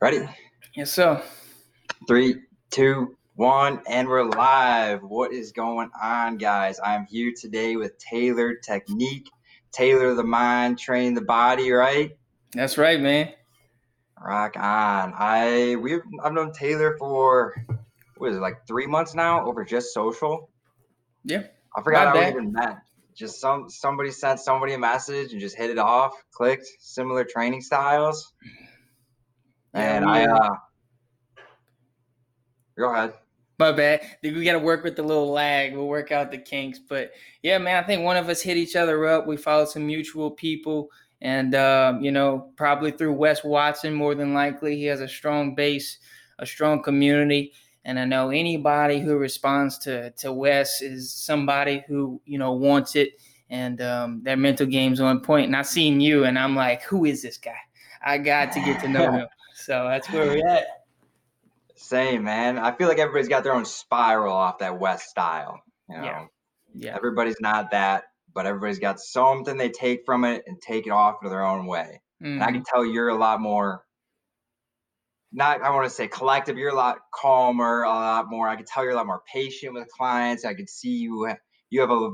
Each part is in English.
Ready? Yes, sir. Three, two, one, and we're live. What is going on, guys? I'm here today with Tailored Technique. Taylor the mind, train the body, right? That's right, man. Rock on. I we've I've known Taylor for what is it like three months now over just social. Yeah. I forgot how we even met. Just some somebody sent somebody a message and just hit it off, clicked, similar training styles. And I uh, uh go ahead. My bad. We got to work with the little lag. We'll work out the kinks. But yeah, man, I think one of us hit each other up. We followed some mutual people. And, um, you know, probably through Wes Watson, more than likely. He has a strong base, a strong community. And I know anybody who responds to, to Wes is somebody who, you know, wants it. And um, their mental game's on point. And I seen you, and I'm like, who is this guy? I got to get to know him. So that's where we're at. Same, man. I feel like everybody's got their own spiral off that Wes style. You know, Yeah. Yeah. everybody's not that, but everybody's got something they take from it and take it off to their own way. And I Mhm. can tell you're a lot more. Not, I want to say collective. You're a lot calmer, a lot more. I can tell you're a lot more patient with clients. I can see you. You have a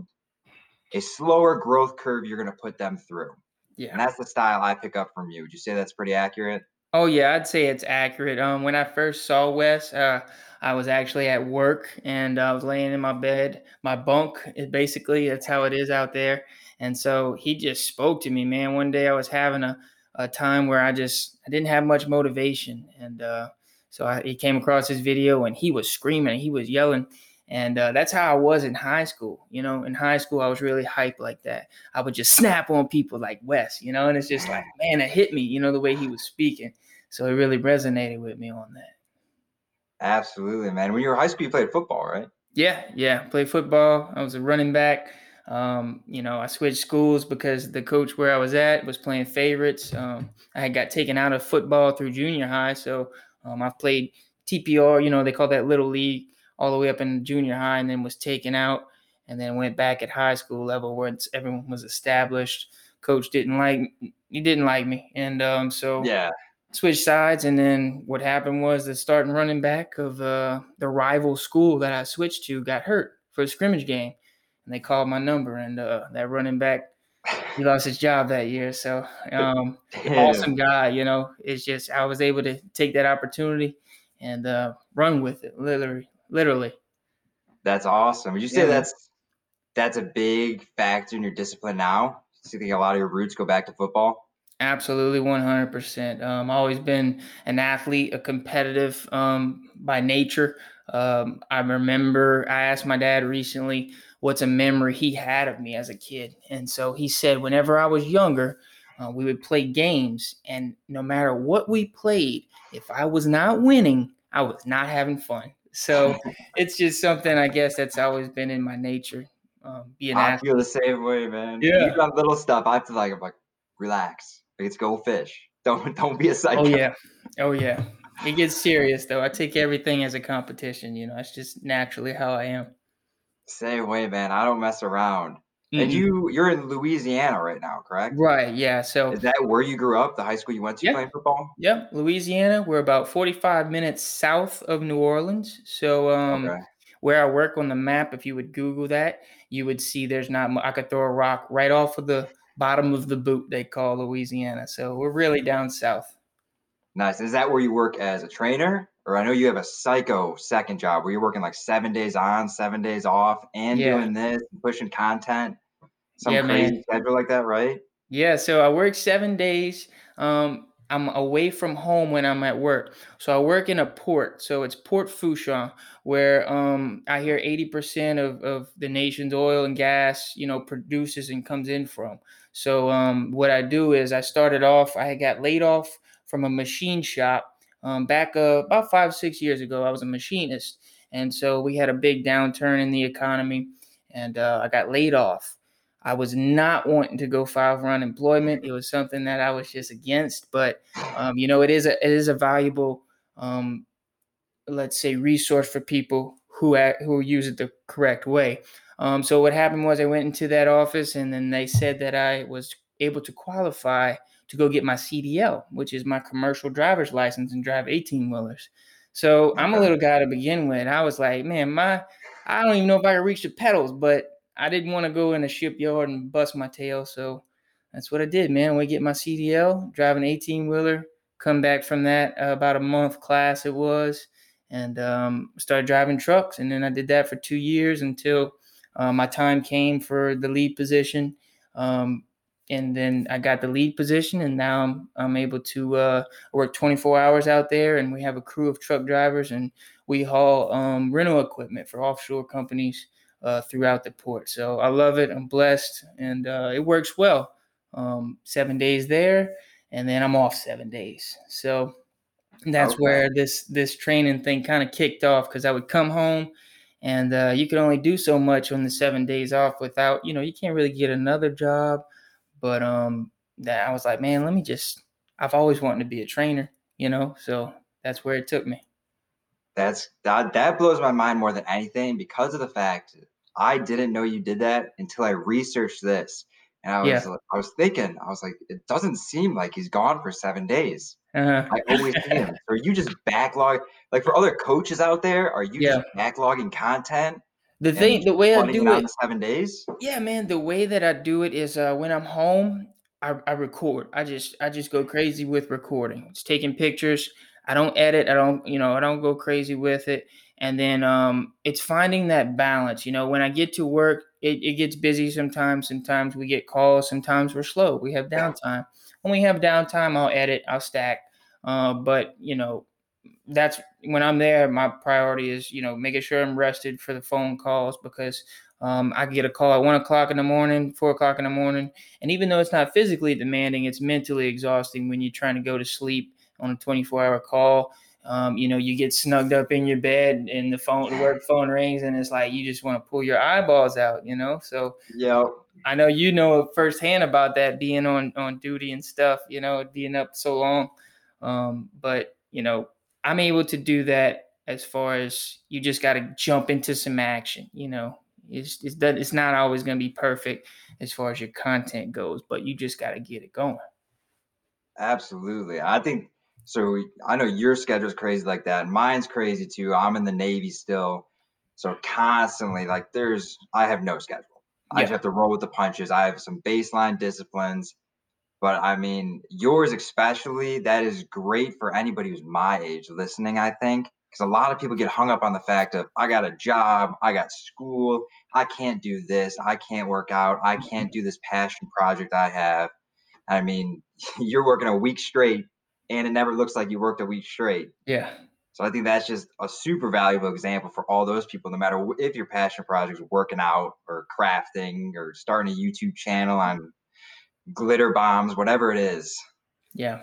a slower growth curve. You're going to put them through, Yeah. and that's the style I pick up from you. Would you say that's pretty accurate? Oh yeah, I'd say it's accurate. Um, when I first saw Wes, uh, I was actually at work and I was laying in my bed, my bunk. It basically that's how it is out there. And so he just spoke to me, man. One day I was having a, a time where I just I didn't have much motivation, and uh, so I, he came across his video and he was screaming, he was yelling, and uh, that's how I was in high school. You know, in high school I was really hyped like that. I would just snap on people like Wes, you know, and it's just like, man, it hit me, you know, the way he was speaking. So it really resonated with me on that. Absolutely, man. When you were high school, you played football, right? Yeah, yeah. Played football. I was a running back. Um, you know, I switched schools because the coach where I was at was playing favorites. Um, I had got taken out of football through junior high, so um, I've played TPR. You know, they call that little league all the way up in junior high, and then was taken out, and then went back at high school level where everyone was established. Coach didn't like he didn't like me, and um, so Yeah. Switched sides and then what happened was the starting running back of uh, the rival school that I switched to got hurt for a scrimmage game and they called my number and uh, that running back he lost his job that year so um, awesome guy you know it's just I was able to take that opportunity and uh, run with it literally literally That's awesome. Would you say Yeah. that's that's a big factor in your discipline now? Do you think a lot of your roots go back to football? Absolutely, one hundred percent. Um, always been an athlete, a competitive um, by nature. Um, I remember I asked my dad recently what's a memory he had of me as a kid, and so he said whenever I was younger, uh, we would play games, and no matter what we played, if I was not winning, I was not having fun. So it's just something I guess that's always been in my nature. Um, be an I athlete. feel the same way, man. Yeah. You got little stuff. I have to like, I'm like, relax. Let's go fish. Don't don't be a psycho. Oh yeah, oh yeah. It gets serious though. I take everything as a competition. You know, it's just naturally how I am. Same way, man. I don't mess around. And Mhm. you you're in Louisiana right now, correct? right? Yeah. So Is that where you grew up? The high school you went to Yeah. playing football? Yep, Louisiana. We're about 45 minutes south of New Orleans. So um, Okay. where I work on the map, if you would Google that, you would see there's not. I could throw a rock right off of the bottom of the boot they call Louisiana. So we're really down south. Nice. Is that where you work as a trainer? Or I know you have a psycho second job where you're working like seven days on, seven days off, and Yeah. doing this, and pushing content. Some Yeah, crazy man. schedule like that, right? Yeah, so I work seven days. Um, I'm away from home when I'm at work. So I work in a port. So it's Port Fourchon, where um, I hear 80% of, of the nation's oil and gas, you know, produces and comes in from. So um, what I do is I started off, I got laid off from a machine shop um, back uh, about five, six years ago. I was a machinist. And so we had a big downturn in the economy and uh, I got laid off. I was not wanting to go file for unemployment. It was something that I was just against. But um, you know, it is a it is a valuable, um, let's say, resource for people who act, who use it the correct way. Um, so what happened was I went into that office, and then they said that I was able to qualify to go get my CDL, which is my commercial driver's license and drive 18 wheelers. So I'm a little guy to begin with. I was like, man, my I don't even know if I can reach the pedals, but I didn't want to go in a shipyard and bust my tail. So that's what I did, man. We get my CDL, drive an 18 wheeler, come back from that uh, about a month class it was, and um, started driving trucks. And then I did that for two years until uh, my time came for the lead position. Um, and then I got the lead position, and now I'm, I'm able to uh, work 24 hours out there. And we have a crew of truck drivers, and we haul um, rental equipment for offshore companies uh, throughout the port. So I love it. I'm blessed, and uh, it works well. Um, seven days there, and then I'm off seven days. So that's okay. where this this training thing kind of kicked off because I would come home and uh, you could only do so much on the seven days off without you know you can't really get another job but um that i was like man let me just i've always wanted to be a trainer you know so that's where it took me that's that that blows my mind more than anything because of the fact i didn't know you did that until i researched this and i was yeah. i was thinking i was like it doesn't seem like he's gone for seven days uh-huh. I always see him. Are you just backlog like for other coaches out there? Are you yeah. just backlogging content? The thing, the way I do it, seven days. Yeah, man. The way that I do it is uh, when I'm home, I, I record. I just, I just go crazy with recording. It's taking pictures. I don't edit. I don't, you know, I don't go crazy with it. And then um, it's finding that balance. You know, when I get to work, it, it gets busy sometimes. Sometimes we get calls. Sometimes we're slow. We have downtime when we have downtime, I'll edit, I'll stack. Uh, but you know, that's when I'm there. My priority is you know making sure I'm rested for the phone calls because um, I get a call at one o'clock in the morning, four o'clock in the morning, and even though it's not physically demanding, it's mentally exhausting when you're trying to go to sleep on a 24-hour call. Um, you know, you get snugged up in your bed and the phone, the work phone rings, and it's like you just want to pull your eyeballs out. You know, so yeah, I know you know firsthand about that being on on duty and stuff. You know, being up so long. Um, but you know, I'm able to do that as far as you just got to jump into some action. You know, it's it's it's not always going to be perfect as far as your content goes, but you just got to get it going. Absolutely, I think so. I know your schedule's crazy like that. Mine's crazy too. I'm in the Navy still, so constantly like there's I have no schedule. I just have to roll with the punches. I have some baseline disciplines, but I mean, yours especially, that is great for anybody who's my age listening, I think. Because a lot of people get hung up on the fact of, I got a job, I got school, I can't do this, I can't work out, I mm-hmm. can't do this passion project I have. I mean, you're working a week straight and it never looks like you worked a week straight. Yeah. So I think that's just a super valuable example for all those people, no matter if your passion project is working out or crafting or starting a YouTube channel on glitter bombs, whatever it is. Yeah.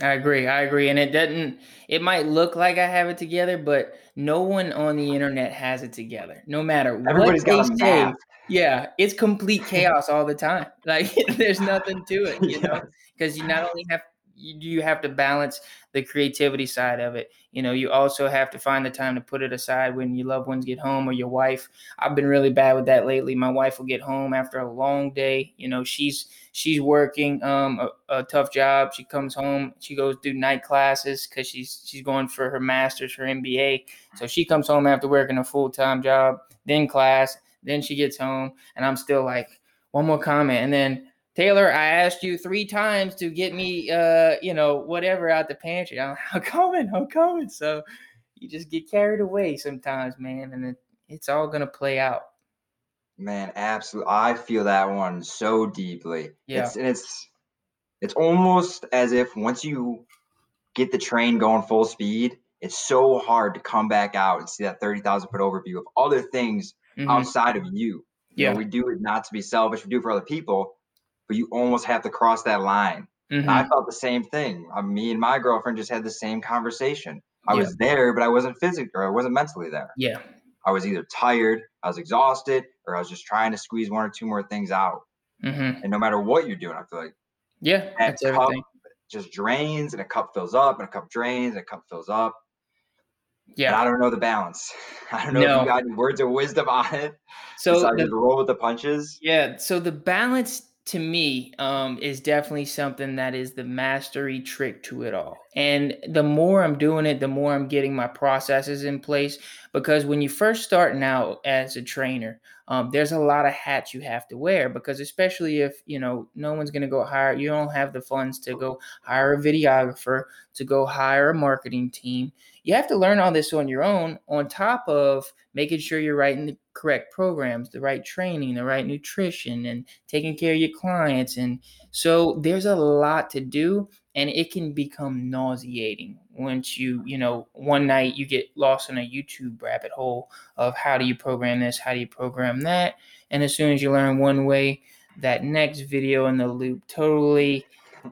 I agree. I agree. And it doesn't, it might look like I have it together, but no one on the internet has it together. No matter Everybody's what they say. Yeah, it's complete chaos all the time. Like there's nothing to it, you know, because you not only have you have to balance the creativity side of it. You know, you also have to find the time to put it aside when your loved ones get home or your wife. I've been really bad with that lately. My wife will get home after a long day. You know, she's she's working um, a, a tough job. She comes home, she goes do night classes because she's she's going for her master's, her MBA. So she comes home after working a full time job, then class, then she gets home, and I'm still like one more comment, and then Taylor, I asked you three times to get me, uh, you know, whatever out the pantry. I'm, I'm coming, I'm coming. So you just get carried away sometimes, man, and it, it's all gonna play out. Man, absolutely. I feel that one so deeply. Yeah, it's, and it's it's almost as if once you get the train going full speed, it's so hard to come back out and see that thirty thousand foot overview of other things mm-hmm. outside of you. Yeah, you know, we do it not to be selfish. We do it for other people but you almost have to cross that line. Mm-hmm. I felt the same thing. Uh, me and my girlfriend just had the same conversation. I yeah. was there, but I wasn't physically or I wasn't mentally there. Yeah. I was either tired, I was exhausted, or I was just trying to squeeze one or two more things out. Mm-hmm. And no matter what you're doing, I feel like yeah, that cup everything. just drains, and a cup fills up, and a cup drains, and a cup fills up. Yeah, and I don't know the balance. I don't know no. if you got any words of wisdom on it. So the, I just roll with the punches. Yeah. So the balance to me um, is definitely something that is the mastery trick to it all. And the more I'm doing it, the more I'm getting my processes in place. Because when you first starting out as a trainer, um, there's a lot of hats you have to wear. Because especially if you know no one's going to go hire, you don't have the funds to go hire a videographer, to go hire a marketing team. You have to learn all this on your own. On top of making sure you're writing the correct programs, the right training, the right nutrition, and taking care of your clients. And so there's a lot to do, and it can become nauseating once you, you know, one night you get lost in a YouTube rabbit hole of how do you program this, how do you program that. And as soon as you learn one way, that next video in the loop totally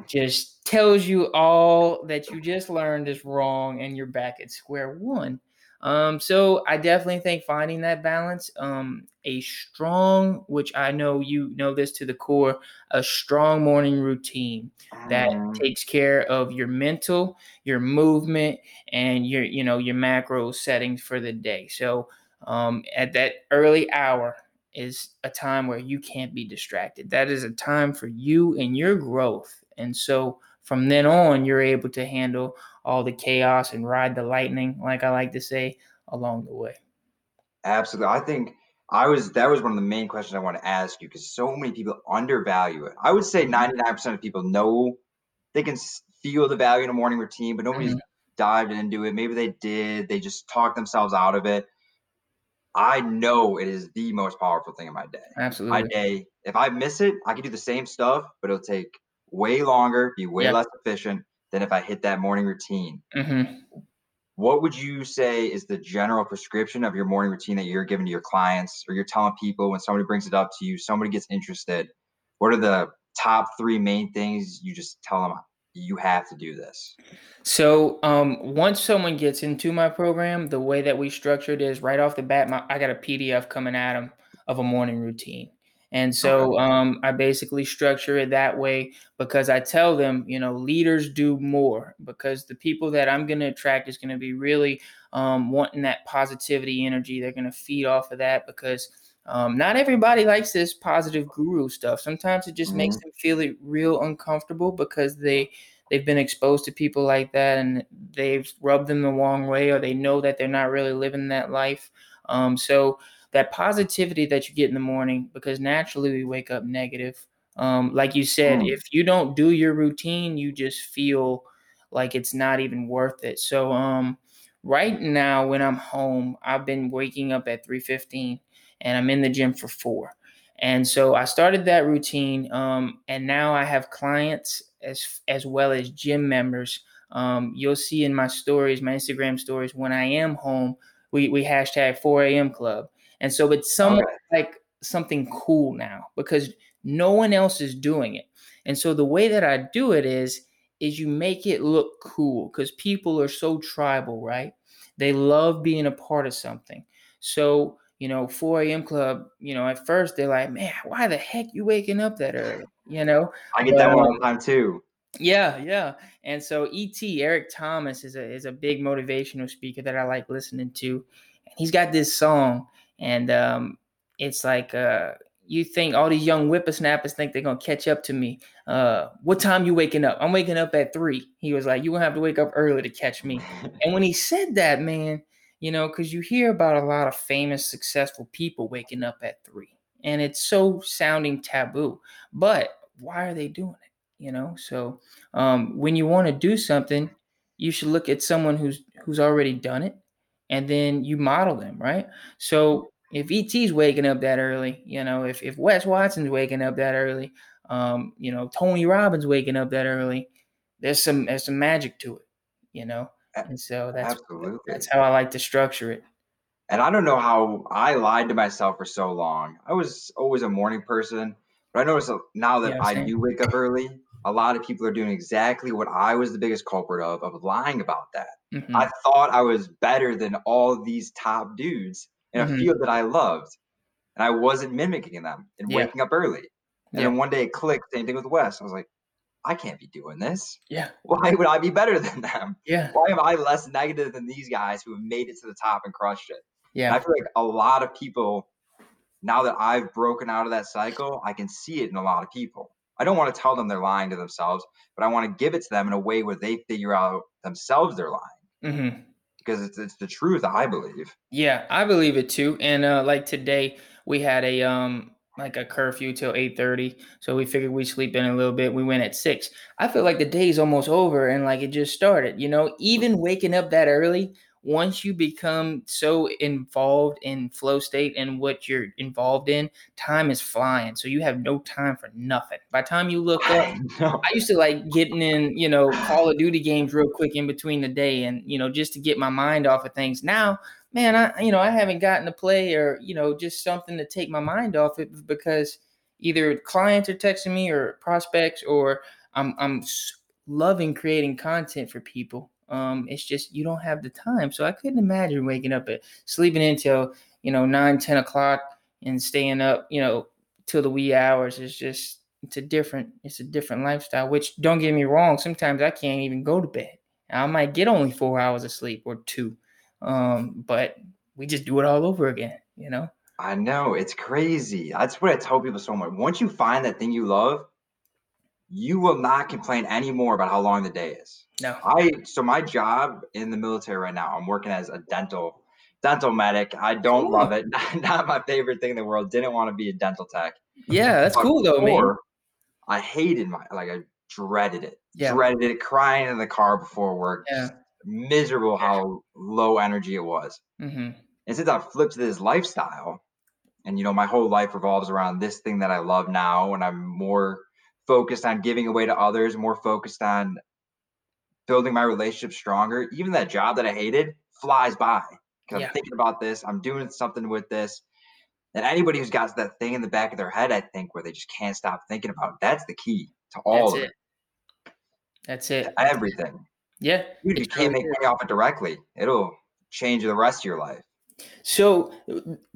just tells you all that you just learned is wrong and you're back at square one. Um, so I definitely think finding that balance, um, a strong, which I know you know this to the core, a strong morning routine that Mm, takes care of your mental, your movement, and your you know your macro settings for the day. So um, at that early hour is a time where you can't be distracted. That is a time for you and your growth. And so from then on, you're able to handle all the chaos and ride the lightning, like I like to say, along the way. absolutely. I think I was that was one of the main questions I want to ask you because so many people undervalue it. I would say Mm-hmm. 99% of people know they can feel the value in a morning routine, but nobody's Mhm. dived into it. Maybe they did, they just talked themselves out of it. I know it is the most powerful thing in my day. Absolutely. My day, if I miss it, I can do the same stuff, but it'll take way longer, be way Yep. less efficient than if I hit that morning routine. hmm What would you say is the general prescription of your morning routine that you're giving to your clients or you're telling people when somebody brings it up to you, somebody gets interested? What are the top three main things you just tell them you have to do this? So um, once someone gets into my program, the way that we structured is right off the bat. My, I got a PDF coming at them of a morning routine, and so um, I basically structure it that way because I tell them, you know, leaders do more because the people that I'm going to attract is going to be really um, wanting that positivity energy. They're going to feed off of that because. Um, not everybody likes this positive guru stuff. Sometimes it just makes Mhm. them feel it real uncomfortable because they they've been exposed to people like that and they've rubbed them the wrong way or they know that they're not really living that life um, so that positivity that you get in the morning because naturally we wake up negative um, like you said Mm. if you don't do your routine you just feel like it's not even worth it so um, right now when i'm home i've been waking up at 3.15 and i'm in the gym for 4 and so I started that routine, um, and now I have clients as as well as gym members. Um, you'll see in my stories, my Instagram stories, when I am home, we we hashtag 4 a.m. club, and so it's somewhat Okay. like something cool now because no one else is doing it. And so the way that I do it is is you make it look cool because people are so tribal, right? They love being a part of something. So you know, 4 a.m. club, you know, at first they're like, man, why the heck you waking up that early? You know, I get that one um, all the time too. yeah, yeah. And so ET Eric Thomas is a is a big motivational speaker that I like listening to. And he's got this song, and um, it's like uh, you think all these young whippersnappers think they're gonna catch up to me. Uh, what time you waking up? I'm waking up at three. He was like, you gonna have to wake up early to catch me. And when he said that, man, you know, because you hear about a lot of famous, successful people waking up at three, and it's so sounding taboo. But why are they doing it? You know, so um, when you want to do something, you should look at someone who's who's already done it, and then you model them, right? So if ET's waking up that early, you know, if if Wes Watson's waking up that early, um, you know, Tony Robbins waking up that early, there's some there's some magic to it, you know, and so that's Absolutely. that's how I like to structure it. And I don't know how I lied to myself for so long. I was always a morning person, but I noticed that now that I do wake up early, a lot of people are doing exactly what I was the biggest culprit of, of lying about that. Mhm, I thought I was better than all these top dudes in a mhm. field that I loved, and I wasn't mimicking them and Yeah. waking up early. And Yeah. then one day it clicked, same thing with Wes. I was like, I can't be doing this. Yeah, Why would I be better than them? yeah, Why am I less negative than these guys who have made it to the top and crushed it? And I feel like a lot of people now that I've broken out of that cycle, I can see it in a lot of people. I don't want to tell them they're lying to themselves, but I want to give it to them in a way where they figure out themselves they're lying. Mm-hmm. Because it's, it's the truth, I believe. Yeah, I believe it too. And uh, like today, we had a um like a curfew till 8:30 so we figured we'd sleep in a little bit we went at 6 i feel like the day's almost over and like it just started you know even waking up that early once you become so involved in flow state and what you're involved in time is flying. So you have no time for nothing. By the time you look up I, I used to like getting in you know call of duty games real quick in between the day and you know just to get my mind off of things. Now man, I you know I haven't gotten to play or you know just something to take my mind off it because either clients are texting me or prospects or I'm I'm loving creating content for people. Um, it's just you don't have the time, so I couldn't imagine waking up sleeping until you know nine, ten o'clock and staying up, you know, till the wee hours. It's just it's a different it's a different lifestyle. Which don't get me wrong, sometimes I can't even go to bed. I might get only four hours of sleep or two um, but we just do it all over again, you know? I know it's crazy. That's what I tell people so much. Once you find that thing you love, you will not complain anymore about how long the day is. No. I so my job in the military right now, I'm working as a dental dental medic. I don't cool. love it. Not, not, my favorite thing in the world. Didn't want to be a dental tech. Yeah, that's but cool though, man. I hated my like I dreaded it. Yeah. Dreaded it, crying in the car before work. Yeah miserable how low energy it was. Mm-hmm. And since I've flipped to this lifestyle, and you know, my whole life revolves around this thing that I love now, and I'm more focused on giving away to others, more focused on building my relationship stronger. Even that job that I hated flies by because yeah. I'm thinking about this, I'm doing something with this. And anybody who's got that thing in the back of their head, I think, where they just can't stop thinking about it, that's the key to all that's of it. it. That's it. Everything. Yeah. Dude, you can't make money off it directly. It'll change the rest of your life. So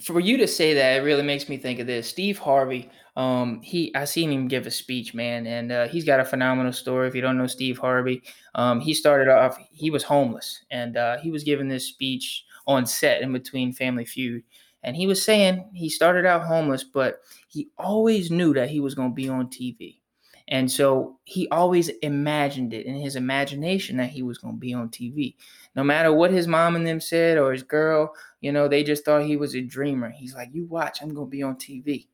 for you to say that, it really makes me think of this. Steve Harvey, um, he I seen him give a speech, man, and uh, he's got a phenomenal story. If you don't know Steve Harvey, um, he started off he was homeless, and uh, he was giving this speech on set in between Family Feud, and he was saying he started out homeless, but he always knew that he was going to be on TV. And so he always imagined it in his imagination that he was going to be on TV. No matter what his mom and them said or his girl, you know, they just thought he was a dreamer. He's like, you watch, I'm to be on TV.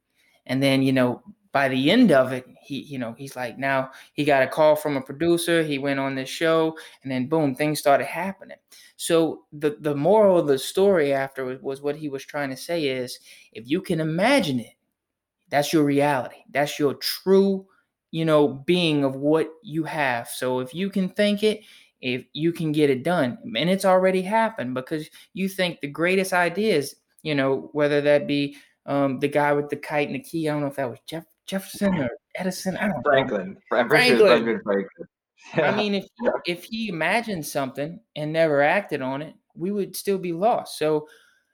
And then, you know, by the end of it, he, you know, he's like, now he got a call from a producer. He went on this show, and then boom, things started happening. So the the moral of the story after was, was what he was trying to say is, if you can imagine it, that's your reality. That's your true you know, being of what you have. So if you can think it, if you can get it done, and it's already happened because you think the greatest ideas, you know, whether that be um, the guy with the kite and the key. I don't know if that was Jeff Jefferson or Edison. I don't Franklin. know. Franklin. Franklin. Franklin. Yeah. I mean, if if he imagined something and never acted on it, we would still be lost. So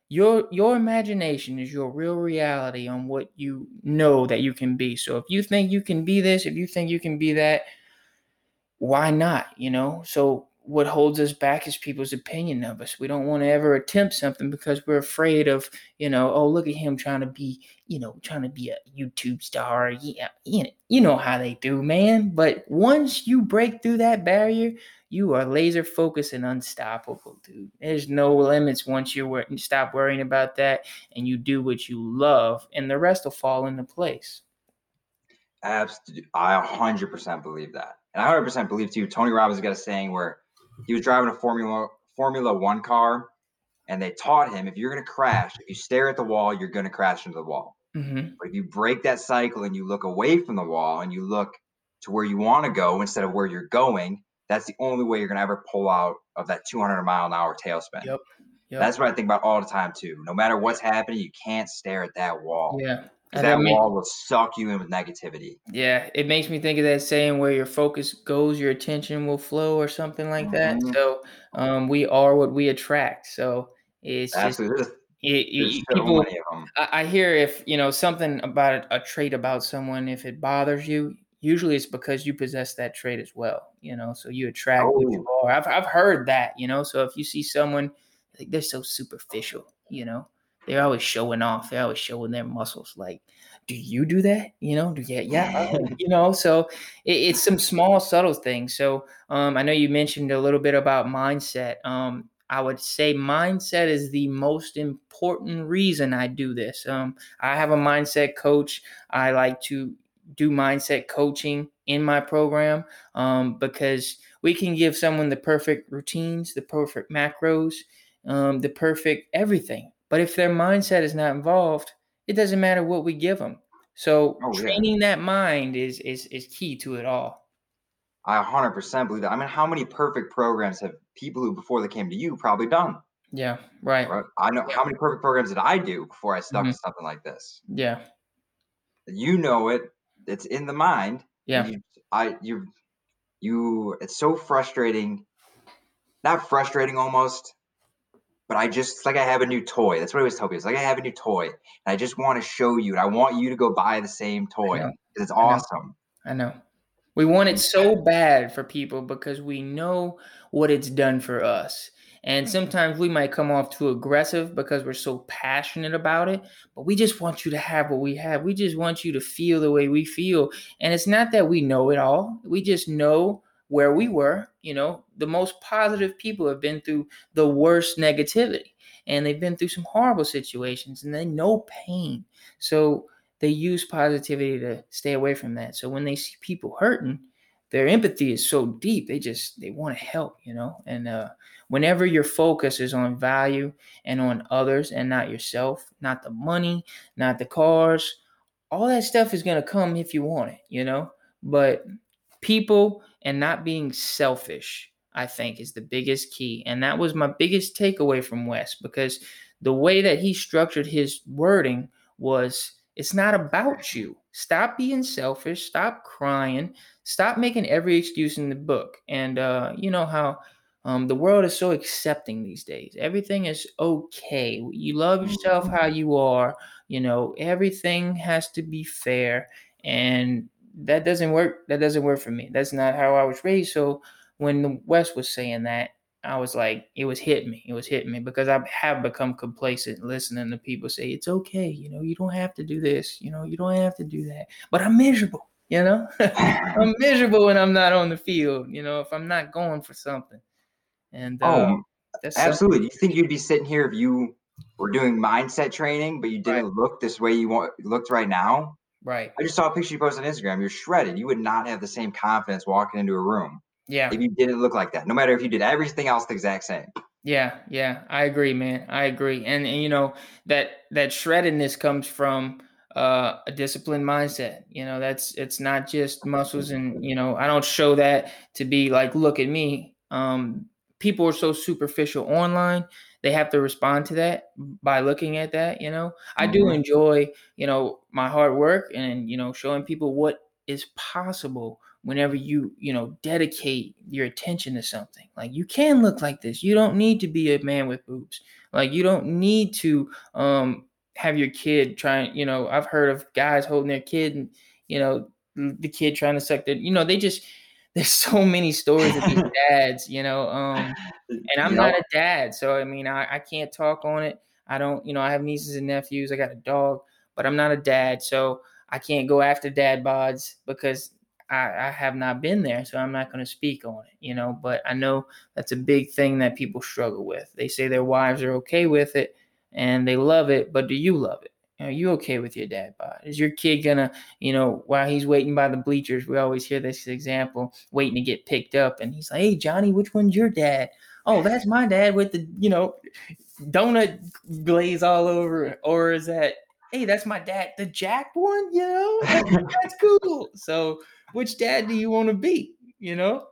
your your imagination is your real reality on what you know that you can be so if you think you can be this if you think you can be that why not you know? So what holds us back is people's opinion of us. We don't want to ever attempt something because we're afraid of you know oh look at him trying to be you know trying to be a youtube star. Yeah you know how they do man. But once you break through that barrier you are laser focused and unstoppable, dude. There's no limits once you stop worrying about that and you do what you love, and the rest will fall into place. Absolutely, I 100% believe that, and I 100% believe too. Tony Robbins got a saying where he was driving a Formula Formula One car, and they taught him if you're going to crash, if you stare at the wall, you're going to crash into the wall. Mm-hmm. But if you break that cycle and you look away from the wall and you look to where you want to go instead of where you're going, that's the only way you're going to ever pull out of that 200 mile an hour tailspin. Yep. yep. That's what I think about all the time too. No matter what's happening, you can't stare at that wall. Yeah. And that wall will suck you in with negativity. Yeah, it makes me think of that saying where your focus goes, your attention will flow, or something like that. Mm-hmm. So, um, we are what we attract. So it's Absolutely. just it, it, people. I, I, hear if you know something about a, a trait about someone, if it bothers you, usually it's because you possess that trait as well, you know, so you attract oh. what you are. I've, I've heard that, you know, so if you see someone like they're so superficial, you know, they're always showing off. They're always showing their muscles. Like, do you do that? You know, do yeah, yeah, you know. So it, it's some small, subtle things. So um, I know you mentioned a little bit about mindset. Um, I would say mindset is the most important reason I do this. Um, I have a mindset coach. I like to do mindset coaching in my program um, because we can give someone the perfect routines, the perfect macros, um, the perfect everything. But if their mindset is not involved, it doesn't matter what we give them. So oh, training yeah. that mind is is is key to it all. I 100% believe that. I mean, how many perfect programs have people who before they came to you probably done? Yeah, right. right? I know how many perfect programs did I do before I stuck mm-hmm. to something like this. Yeah. You know it. It's in the mind. Yeah. You, I you you. It's so frustrating. Not frustrating almost, but I just like I have a new toy. That's what I always tell people. It's like I have a new toy, and I just want to show you, and I want you to go buy the same toy because it's awesome. I know. I know. We want it so bad for people because we know what it's done for us. And mm-hmm. sometimes we might come off too aggressive because we're so passionate about it, but we just want you to have what we have. We just want you to feel the way we feel. And it's not that we know it all, we just know where we were. You know, the most positive people have been through the worst negativity and they've been through some horrible situations and they know pain. So, they use positivity to stay away from that. So when they see people hurting, their empathy is so deep. They just they want to help, you know. And uh, whenever your focus is on value and on others and not yourself, not the money, not the cars, all that stuff is gonna come if you want it, you know. But people and not being selfish, I think, is the biggest key. And that was my biggest takeaway from Wes because the way that he structured his wording was it's not about you. Stop being selfish. Stop crying. Stop making every excuse in the book. And uh, you know how um, the world is so accepting these days. Everything is okay. You love yourself how you are. You know, everything has to be fair. And that doesn't work. That doesn't work for me. That's not how I was raised. So when the Wes was saying that, I was like, it was hitting me. It was hitting me because I have become complacent listening to people say, it's okay. You know, you don't have to do this. You know, you don't have to do that. But I'm miserable. You know, I'm miserable when I'm not on the field. You know, if I'm not going for something. And uh, oh, absolutely. Do you think you'd be sitting here if you were doing mindset training, but you didn't right. look this way you want looked right now? Right. I just saw a picture you posted on Instagram. You're shredded. You would not have the same confidence walking into a room. Yeah. If you didn't look like that, no matter if you did everything else the exact same. Yeah, yeah, I agree, man. I agree, and, and you know that that shreddedness comes from uh, a disciplined mindset. You know, that's it's not just muscles, and you know, I don't show that to be like, look at me. Um, people are so superficial online; they have to respond to that by looking at that. You know, I mm-hmm. do enjoy, you know, my hard work and you know, showing people what is possible whenever you you know dedicate your attention to something like you can look like this you don't need to be a man with boobs like you don't need to um have your kid trying you know i've heard of guys holding their kid and you know the kid trying to suck their you know they just there's so many stories of these dads you know um and i'm not a dad so i mean I, I can't talk on it i don't you know i have nieces and nephews i got a dog but i'm not a dad so i can't go after dad bods because I, I have not been there, so I'm not going to speak on it, you know. But I know that's a big thing that people struggle with. They say their wives are okay with it and they love it, but do you love it? Are you okay with your dad bod? Is your kid gonna, you know, while he's waiting by the bleachers, we always hear this example, waiting to get picked up, and he's like, "Hey, Johnny, which one's your dad?" Oh, that's my dad with the, you know, donut glaze all over, or is that, hey, that's my dad, the jacked one, you know, that's cool. So which dad do you want to be? You know,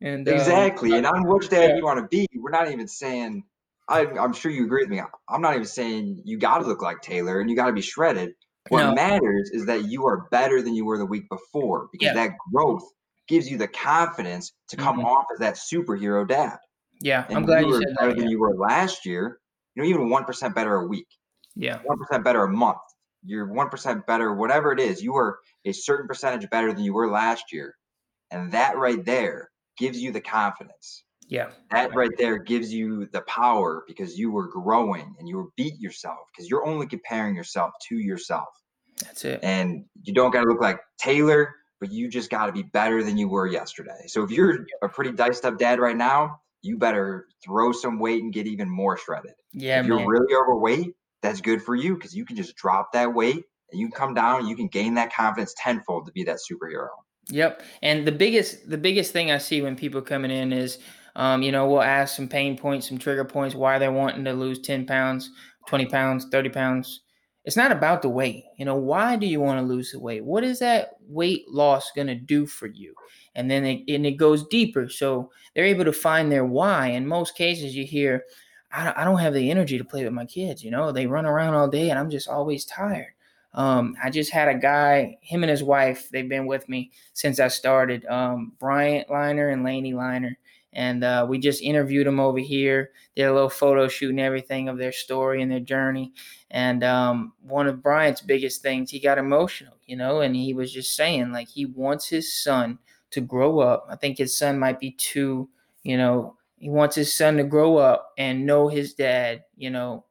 and um, exactly. Um, and on which dad yeah. you want to be, we're not even saying. I, am sure you agree with me. I'm not even saying you got to look like Taylor and you got to be shredded. What no. matters is that you are better than you were the week before because yeah. that growth gives you the confidence to come mm-hmm. off as that superhero dad. Yeah, and I'm glad you, you said better that. Than you were last year. You know, even one percent better a week. Yeah, one percent better a month you're 1% better, whatever it is, you are a certain percentage better than you were last year. And that right there gives you the confidence. Yeah. That right there gives you the power because you were growing and you were beat yourself because you're only comparing yourself to yourself. That's it. And you don't got to look like Taylor, but you just got to be better than you were yesterday. So if you're a pretty diced up dad right now, you better throw some weight and get even more shredded. Yeah, if you're really overweight, that's good for you because you can just drop that weight and you can come down and you can gain that confidence tenfold to be that superhero. Yep. And the biggest the biggest thing I see when people coming in is um, you know, we'll ask some pain points, some trigger points, why they're wanting to lose 10 pounds, 20 pounds, 30 pounds. It's not about the weight. You know, why do you want to lose the weight? What is that weight loss going to do for you? And then it, and it goes deeper. So they're able to find their why. In most cases, you hear, I don't have the energy to play with my kids. You know, they run around all day and I'm just always tired. Um, I just had a guy, him and his wife, they've been with me since I started, um, Bryant Liner and Laney Liner and uh, we just interviewed them over here. Did a little photo shoot and everything of their story and their journey. And um, one of Bryant's biggest things, he got emotional, you know, and he was just saying like he wants his son to grow up. I think his son might be two, you know. He wants his son to grow up and know his dad, you know,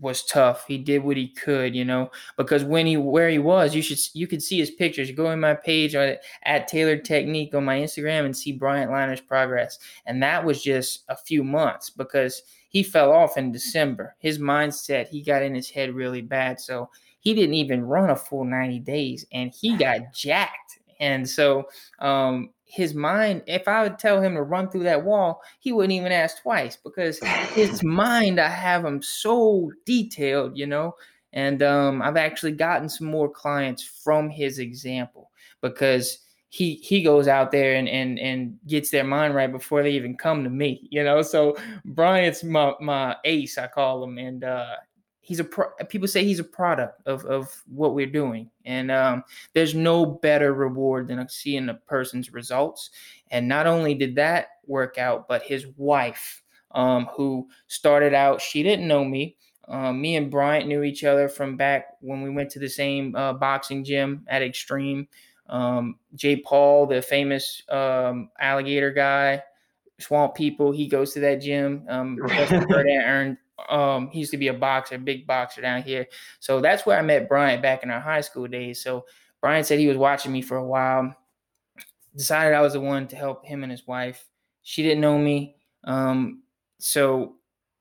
was tough. He did what he could, you know, because when he where he was, you should you could see his pictures. Go in my page at, at Tailored Technique on my Instagram and see Bryant Liner's progress. And that was just a few months because he fell off in December. His mindset, he got in his head really bad. So he didn't even run a full 90 days and he got jacked. And so um, his mind, if I would tell him to run through that wall, he wouldn't even ask twice because his mind, I have him so detailed, you know. And um, I've actually gotten some more clients from his example because he he goes out there and and and gets their mind right before they even come to me, you know. So Bryant's my my ace, I call him, and uh, he's a pro- people say he's a product of of what we're doing. And um, there's no better reward than seeing a person's results. And not only did that work out but his wife um, who started out she didn't know me. Um, me and bryant knew each other from back when we went to the same uh, boxing gym at extreme. Um, jay paul the famous um, alligator guy swamp people he goes to that gym. Um, earned um, he used to be a boxer, big boxer down here. So that's where I met Bryant back in our high school days. So Bryant said he was watching me for a while. Decided I was the one to help him and his wife. She didn't know me. Um, so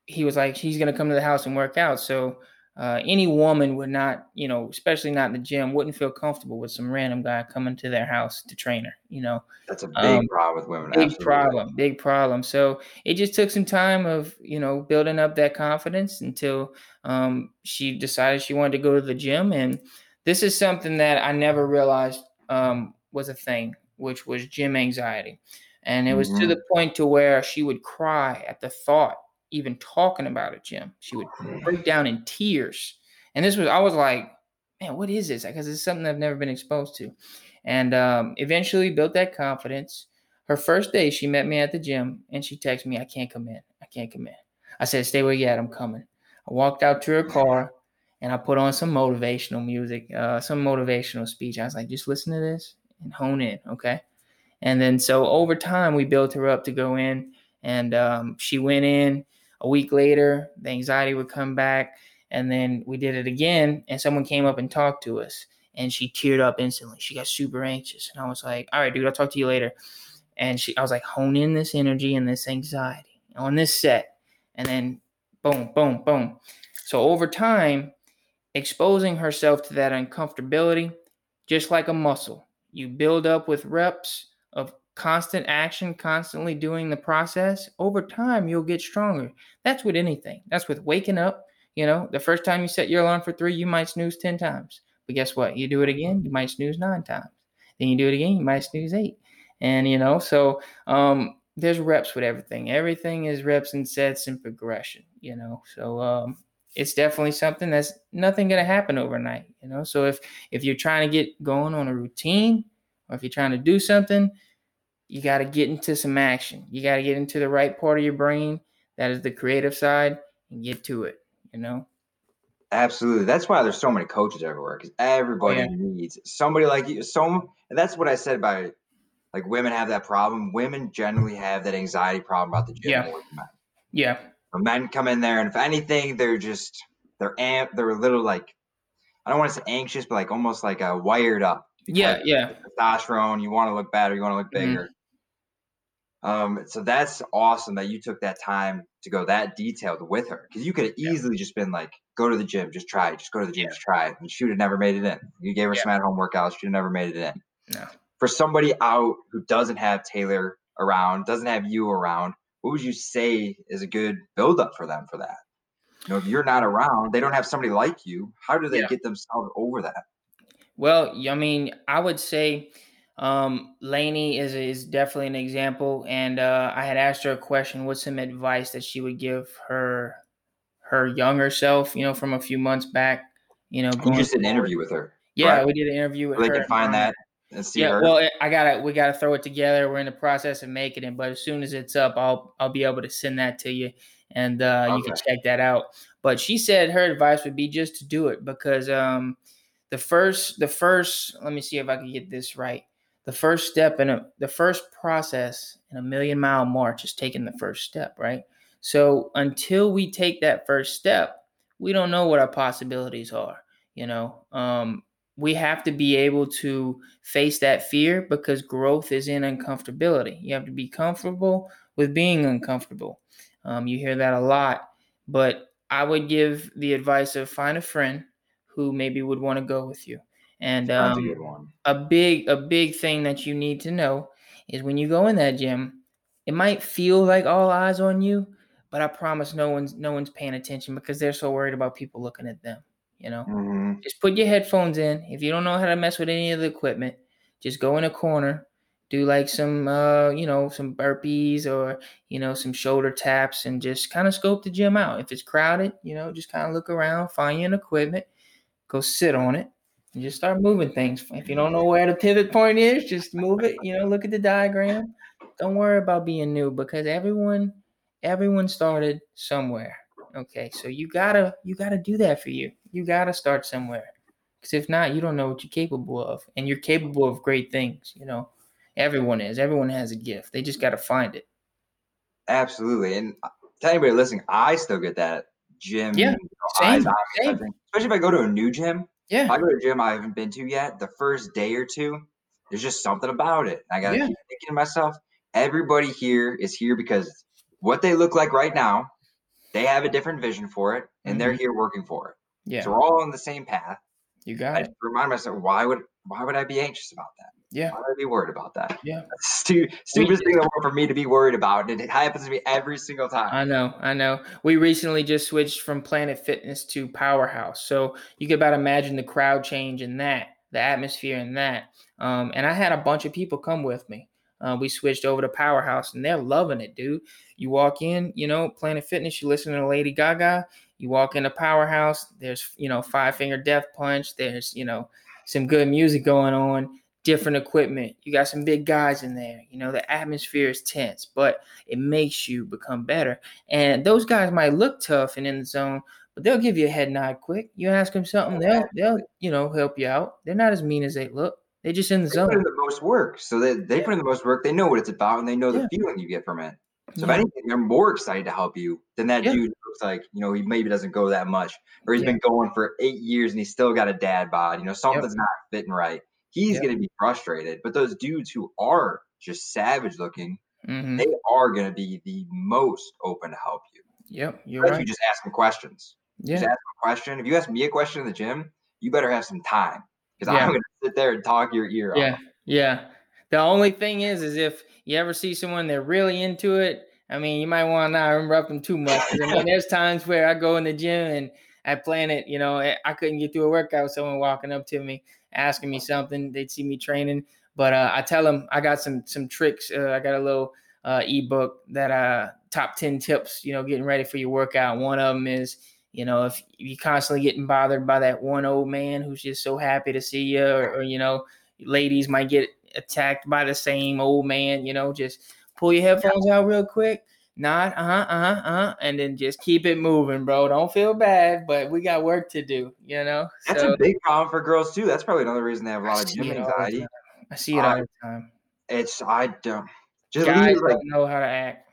he was like, he's gonna come to the house and work out. So uh, any woman would not, you know, especially not in the gym, wouldn't feel comfortable with some random guy coming to their house to train her. You know, that's a big um, problem with women. Big absolutely. problem, big problem. So it just took some time of you know building up that confidence until um, she decided she wanted to go to the gym, and this is something that I never realized um, was a thing, which was gym anxiety, and it was mm-hmm. to the point to where she would cry at the thought even talking about it, gym. She would break down in tears. And this was, I was like, man, what is this? Because it's something I've never been exposed to. And um, eventually built that confidence. Her first day, she met me at the gym and she texted me, I can't come in. I can't come in. I said, stay where you at. I'm coming. I walked out to her car and I put on some motivational music, uh, some motivational speech. I was like, just listen to this and hone in. Okay. And then so over time, we built her up to go in and um, she went in a week later, the anxiety would come back. And then we did it again, and someone came up and talked to us, and she teared up instantly. She got super anxious. And I was like, all right, dude, I'll talk to you later. And she, I was like, hone in this energy and this anxiety on this set. And then boom, boom, boom. So over time, exposing herself to that uncomfortability, just like a muscle, you build up with reps of constant action, constantly doing the process, over time you'll get stronger. That's with anything. That's with waking up. You know, the first time you set your alarm for three, you might snooze 10 times. But guess what? You do it again, you might snooze nine times. Then you do it again, you might snooze eight. And, you know, so um, there's reps with everything. Everything is reps and sets and progression, you know. So um, it's definitely something that's nothing gonna happen overnight, you know. So if if you're trying to get going on a routine or if you're trying to do something, you got to get into some action. You got to get into the right part of your brain, that is the creative side, and get to it, you know? Absolutely. That's why there's so many coaches everywhere because everybody yeah. needs somebody like you. So, and that's what I said by like women have that problem. Women generally have that anxiety problem about the gym Yeah. men. Yeah. When men come in there, and if anything, they're just they're amp, they're a little like I don't want to say anxious, but like almost like uh, wired up. Yeah. Yeah. testosterone. You want to look better. You want to look Mhm. bigger. Um, so that's awesome that you took that time to go that detailed with her because you could have Yeah. easily just been like, go to the gym, just try it, just go to the gym, Yeah. just try it, and she would have never made it in. You gave her Yeah. some at home workouts, she'd have never made it in. No. For somebody out who doesn't have Taylor around, doesn't have you around, what would you say is a good build up for them for that? You know, if you're not around, they don't have somebody like you. How do they Yeah. get themselves over that? Well, I mean, I would say um, Lainey is is definitely an example, and uh, I had asked her a question: what's some advice that she would give her her younger self? You know, from a few months back. You know, You just did an interview with her. Yeah, right? we did an interview with Where her. they can find that and see yeah, her. well, I gotta we gotta throw it together. We're in the process of making it, but as soon as it's up, I'll I'll be able to send that to you, and uh, you can check that out. But she said her advice would be just to do it because um, the first the first let me see if I can get this right. The first step in a the first process in a million mile march is taking the first step, right? So until we take that first step, we don't know what our possibilities are. You know, um, we have to be able to face that fear because growth is in uncomfortability. You have to be comfortable with being uncomfortable. Um, you hear that a lot, but I would give the advice of find a friend who maybe would want to go with you. And a um, one. a big a big thing that you need to know is when you go in that gym, it might feel like all eyes on you, but I promise no one's no one's paying attention because they're so worried about people looking at them. You know, hmm just put your headphones in. If you don't know how to mess with any of the equipment, just go in a corner, do like some uh, you know, some burpees or, you know, some shoulder taps and just kind of scope the gym out. If it's crowded, you know, just kind of look around, find your equipment, go sit on it, and just start moving things. If you don't know where the pivot point is, just move it, you know, look at the diagram. Don't worry about being new because everyone everyone started somewhere. Okay? So you got to you got to do that for you. You got to start somewhere. Cuz if not, you don't know what you're capable of and you're capable of great things, you know. Everyone is. Everyone has a gift. They just got to find it. Absolutely. And uh, to anybody listening, I still get that gym. Yeah, you know, same, eyes same. Especially if I go to a new gym. Yeah. If I go to a gym I haven't been to yet, the first day or two, there's just something about it. I gotta Yeah. keep thinking to myself, everybody here is here because what they look like right now, they have a different vision for it, and they're here working for it. Mm-hmm. Yeah. So we're all on the same path. You I got it. just remind myself, why would why would I be anxious about that? Yeah. Why would I be worried about that? Yeah. Stu- stupidest thing in the world for me to be worried about. And it happens to me every single time. I know, I know. We recently just switched from Planet Fitness to Powerhouse, so you can about imagine the crowd change in that, the atmosphere in that. Um, and I had a bunch of people come with me. Uh, we switched over to Powerhouse, and they're loving it, dude. You walk in, you know, Planet Fitness, you listen to Lady Gaga. You walk into Powerhouse, there's you know Five Finger Death Punch. There's you know some good music going on, different equipment. You got some big guys in there. You know the atmosphere is tense, but it makes you become better. And those guys might look tough and in the zone, but they'll give you a head nod quick. You ask them something, they'll they'll you know help you out. They're not as mean as they look. They're just in the zone. they put in the most work. So they, they Yeah. put in the most work. They know what it's about and they know the feeling you get from it. So Yeah. if anything, they're more excited to help you than that Yeah. dude looks like, you know, he maybe doesn't go that much. Or he's Yeah. been going for eight years and he's still got a dad bod. You know, something's not fitting right. He's gonna be frustrated. But those dudes who are just savage looking, hmm they are gonna be the most open to help you. Yep, you're If you just ask them questions. Just Yeah, ask them a question. If you ask me a question in the gym, you better have some time. Because. I'm gonna sit there and talk your ear off. yeah, yeah. The only thing is, is if you ever see someone they're really into it, I mean, you might want to not interrupt them too much. I mean, there's times where I go in the gym and at Planet, you know, I I couldn't get through a workout. with Someone walking up to me, asking me something, they'd see me training, but uh, I tell them I got some some tricks. Uh, I got a little uh, ebook that uh top ten tips, you know, getting ready for your workout. One of them is, you know, if you're constantly getting bothered by that one old man who's just so happy to see you, or, or you know, ladies might get attacked by the same old man, you know, just pull your headphones out real quick, nod, uh huh, uh huh, uh, and then just keep it moving, bro. Don't feel bad, but we got work to do, you know. That's so a big problem for girls too. That's probably another reason they have a lot of gym it all the anxiety. I see it all the time. it's I don't just Guys leave like don't know how to act.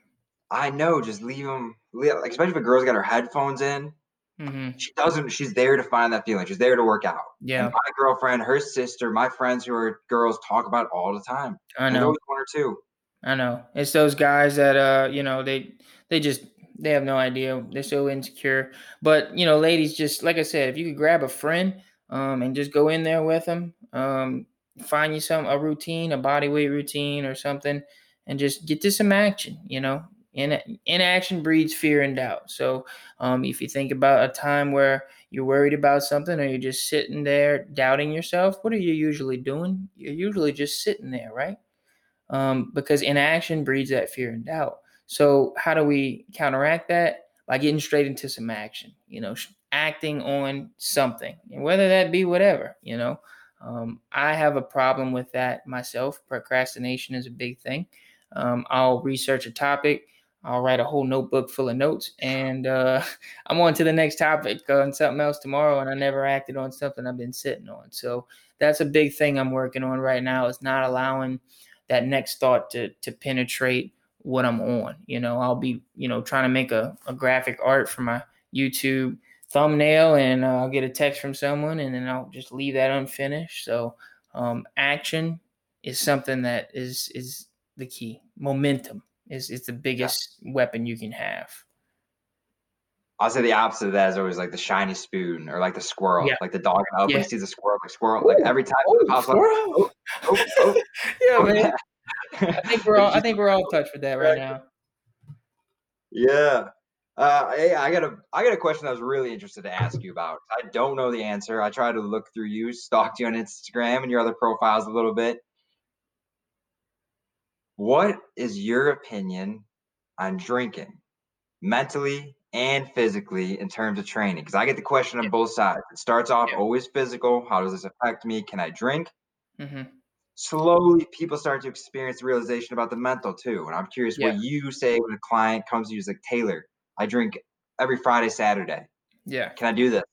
I know, just leave them. Like especially if a girl's got her headphones in, hmm she doesn't. She's there to find that feeling. She's there to work out. Yeah, And my girlfriend, her sister, my friends who are girls talk about it all the time. I know. one or two. I know. It's those guys that uh, you know, they they just they have no idea. They're so insecure. But you know, ladies, just like I said, if you could grab a friend, um, and just go in there with them, um, find you some a routine, a body weight routine or something, and just get to some action. You know, in inaction breeds fear and doubt. So, um, if you think about a time where you're worried about something or you're just sitting there doubting yourself, what are you usually doing? You're usually just sitting there, right? um, because inaction breeds that fear and doubt. So how do we counteract that? By getting straight into some action, you know, acting on something, and whether that be whatever, you know. Um, I have a problem with that myself. Procrastination is a big thing. Um, I'll research a topic, I'll write a whole notebook full of notes, and uh, I'm on to the next topic on something else tomorrow, and I never acted on something I've been sitting on. So that's a big thing I'm working on right now. Is not allowing that next thought to to penetrate what I'm on. You know, I'll be, you know, trying to make a, a graphic art for my YouTube thumbnail and uh, I'll get a text from someone and then I'll just leave that unfinished. So um, action is something that is is the key. Momentum is is the biggest weapon you can have. I'll say the opposite of that is always like the shiny spoon or like the squirrel, Yeah. like the dog in Up Yeah. when he sees a squirrel, like squirrel, like every time pops up. squirrel. Oh, oh, yeah, oh, man. I think we're all I think we're all touched with that right now. Yeah. Uh, hey, I got a I got a question I was really interested to ask you about. I don't know the answer. I tried to look through you, stalked you on Instagram and your other profiles a little bit. What is your opinion on drinking, mentally and physically, in terms of training? Because I get the question on both sides. It starts off Yeah. always physical. How does this affect me? Can I drink? Mm-hmm. slowly people start to experience the realization about the mental too. And I'm curious Yeah. what you say when a client comes to you is like, Taylor, I drink every Friday, Saturday. Yeah. Can I do this?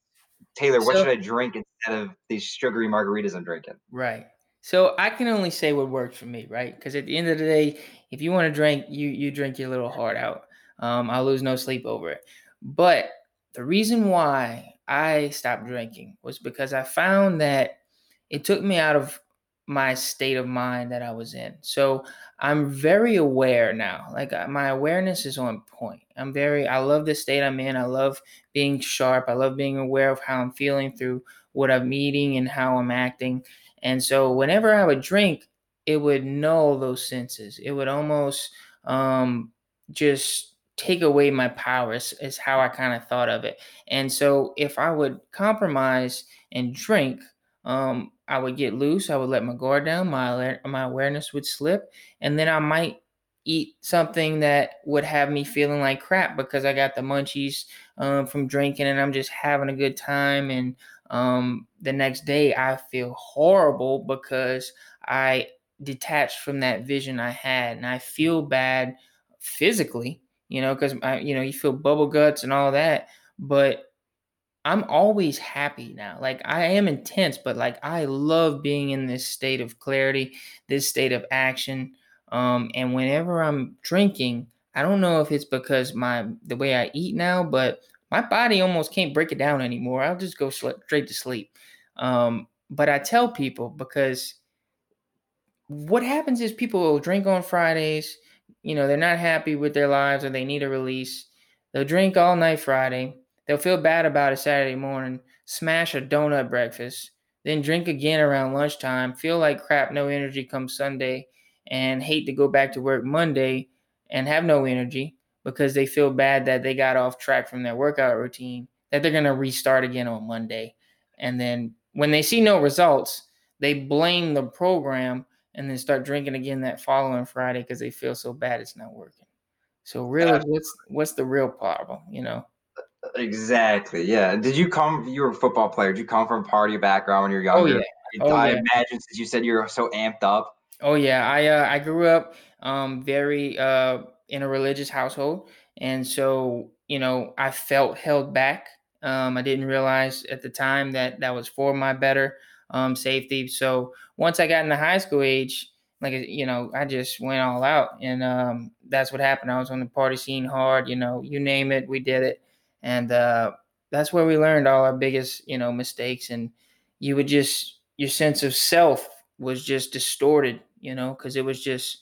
Taylor, what So- should I drink instead of these sugary margaritas I'm drinking? Right. So I can only say what works for me, right? Because at the end of the day, if you want to drink, you you drink your little heart out. Um, I'll lose no sleep over it. But the reason why I stopped drinking was because I found that it took me out of my state of mind that I was in. So I'm very aware now. Like uh, my awareness is on point. I'm very. I love the state I'm in. I love being sharp. I love being aware of how I'm feeling through what I'm eating and how I'm acting. And so whenever I would drink, it would null those senses. It would almost um, just take away my powers, is how I kind of thought of it. And so if I would compromise and drink, um, I would get loose. I would let my guard down. My my awareness would slip, and then I might eat something that would have me feeling like crap because I got the munchies um, from drinking, and I'm just having a good time. And um, the next day, I feel horrible because I detached from that vision I had, and I feel bad physically. You know, because you know you feel bubble guts and all that, but I'm always happy now. Like I am intense, but like I love being in this state of clarity, this state of action. Um, and whenever I'm drinking, I don't know if it's because my the way I eat now, but my body almost can't break it down anymore. I'll just go sl- straight to sleep. Um, but I tell people because what happens is people will drink on Fridays. You know, they're not happy with their lives or they need a release. They'll drink all night Friday They'll feel bad about it Saturday morning, smash a donut breakfast, then drink again around lunchtime, feel like crap, no energy come Sunday, and hate to go back to work Monday and have no energy because they feel bad that they got off track from their workout routine, that they're going to restart again on Monday. And then when they see no results, they blame the program and then start drinking again that following Friday because they feel so bad it's not working. So really, what's what's the real problem, you know? Exactly. Yeah. Did you come? You were a football player. Did you come from party background when you were Oh yeah. Oh, I yeah. imagine since you said you were so amped up. Oh yeah, I uh, I grew up um, very uh, in a religious household, and so you know I felt held back. Um, I didn't realize at the time that that was for my better um, safety. So once I got into high school age, like you know, I just went all out, and um, that's what happened. I was on the party scene hard, you know, you name it, we did it, and uh, that's where we learned all our biggest, you know, mistakes. And you would just your sense of self was just distorted, you know, because it was just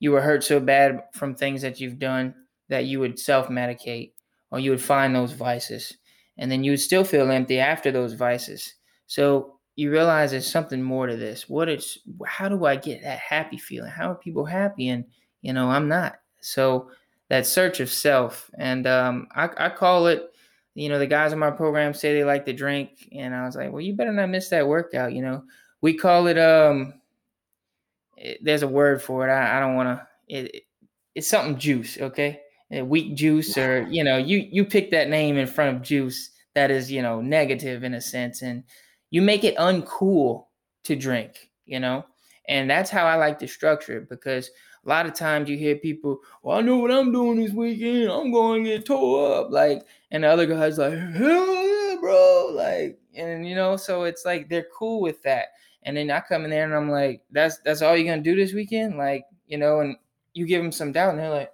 you were hurt so bad from things that you've done that you would self medicate or you would find those vices, and then you would still feel empty after those vices. So you realize there's something more to this. What is how do I get that happy feeling? How are people happy? And you know, I'm not. So that search of self, and um, I, I call it. You know, the guys in my program say they like to drink, and I was like, well, you better not miss that workout. You know, we call it. Um, it, there's a word for it. I, I don't want to. It, it, it's something juice, okay? Uh, weak juice, or you know, you you pick that name in front of juice that is you know negative in a sense, and you make it uncool to drink, you know? And that's how I like to structure it because a lot of times you hear people, well, I know what I'm doing this weekend. I'm going to get tore up. Like, and the other guy's like, hell yeah, bro. Like, and you know, so it's like they're cool with that. And then I come in there and I'm like, that's that's all you're gonna do this weekend? Like, you know, and you give them some doubt and they're like,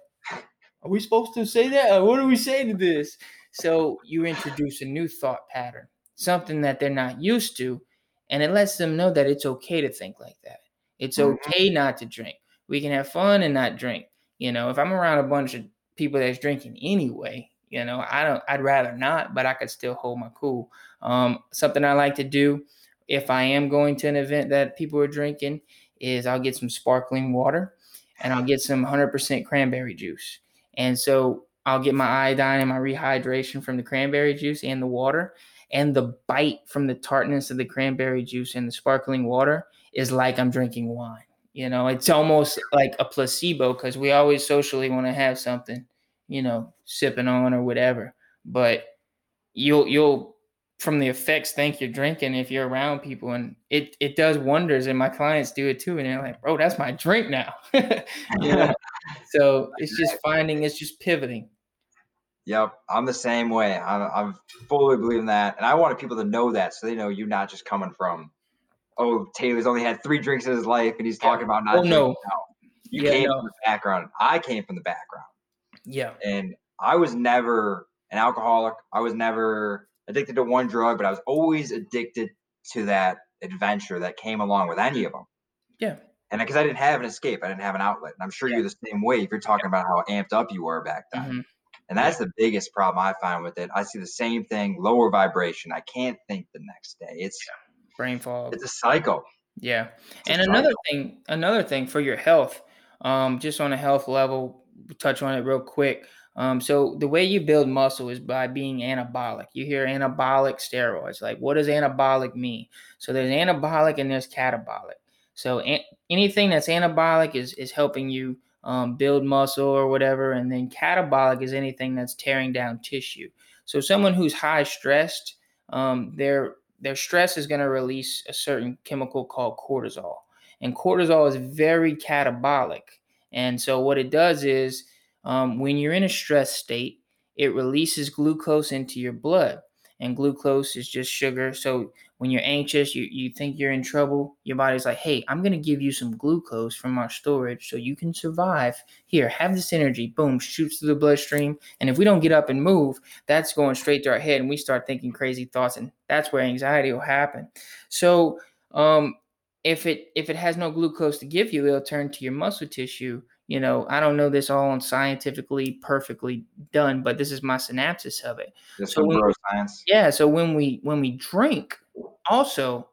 Are we supposed to say that? what do we say to this? So you introduce a new thought pattern something that they're not used to. And it lets them know that it's okay to think like that. It's mm-hmm. okay not to drink. We can have fun and not drink. You know, if I'm around a bunch of people that's drinking anyway, you know, I don't I'd rather not, but I could still hold my cool. Um, something I like to do if I am going to an event that people are drinking is I'll get some sparkling water and I'll get some 100% cranberry juice. And so I'll get my iodine and my rehydration from the cranberry juice and the water and the bite from the tartness of the cranberry juice and the sparkling water is like I'm drinking wine. You know, it's almost like a placebo because we always socially want to have something, you know, sipping on or whatever. But you'll you'll from the effects think you're drinking if you're around people and it it does wonders and my clients do it too and they're like bro that's my drink now you know so it's just finding it's just pivoting Yep, I'm the same way. I'm, I'm fully believing that, and I wanted people to know that so they know you're not just coming from, oh, Taylor's only had three drinks in his life, and he's talking about not. Oh, no. no, you yeah, came no. from the background. I came from the background. Yeah, and I was never an alcoholic. I was never addicted to one drug, but I was always addicted to that adventure that came along with any of them. Yeah. And because I didn't have an escape, I didn't have an outlet. And I'm sure yeah. you're the same way if you're talking yeah. about how amped up you were back then. Mm-hmm. And that's the biggest problem I find with it. I see the same thing, lower vibration. I can't think the next day. It's yeah. brain fog. It's a cycle. Yeah. It's and another thing, another thing for your health, um, just on a health level, touch on it real quick. Um, so the way you build muscle is by being anabolic. You hear anabolic steroids. Like, what does anabolic mean? So there's anabolic and there's catabolic. So an- anything that's anabolic is is helping you um, build muscle or whatever. And then catabolic is anything that's tearing down tissue. So someone who's high stressed, um, their their stress is going to release a certain chemical called cortisol, and cortisol is very catabolic. And so what it does is um, when you're in a stress state, it releases glucose into your blood and glucose is just sugar. So when you're anxious, you, you think you're in trouble, your body's like, hey, I'm going to give you some glucose from our storage so you can survive. Here, have this energy. Boom, shoots through the bloodstream. And if we don't get up and move, that's going straight to our head and we start thinking crazy thoughts. And that's where anxiety will happen. So, um, if it if it has no glucose to give you, it'll turn to your muscle tissue you know, I don't know this all scientifically perfectly done, but this is my synopsis of it. This so when, science. Yeah. So when we when we drink, also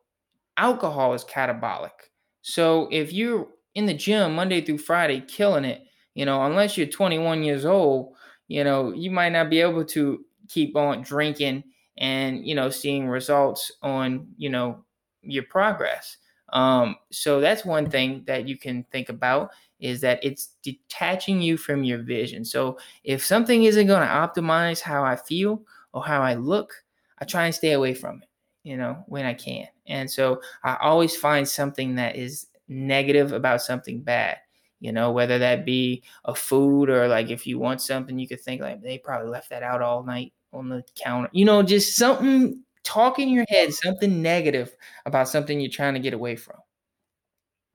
alcohol is catabolic. So if you're in the gym Monday through Friday killing it, you know, unless you're 21 years old, you know, you might not be able to keep on drinking and, you know, seeing results on, you know, your progress. Um, so that's one thing that you can think about is that it's detaching you from your vision. So if something isn't going to optimize how I feel or how I look, I try and stay away from it, you know, when I can. And so I always find something that is negative about something bad, you know, whether that be a food or like if you want something, you could think like they probably left that out all night on the counter, you know, just something talk in your head, something negative about something you're trying to get away from.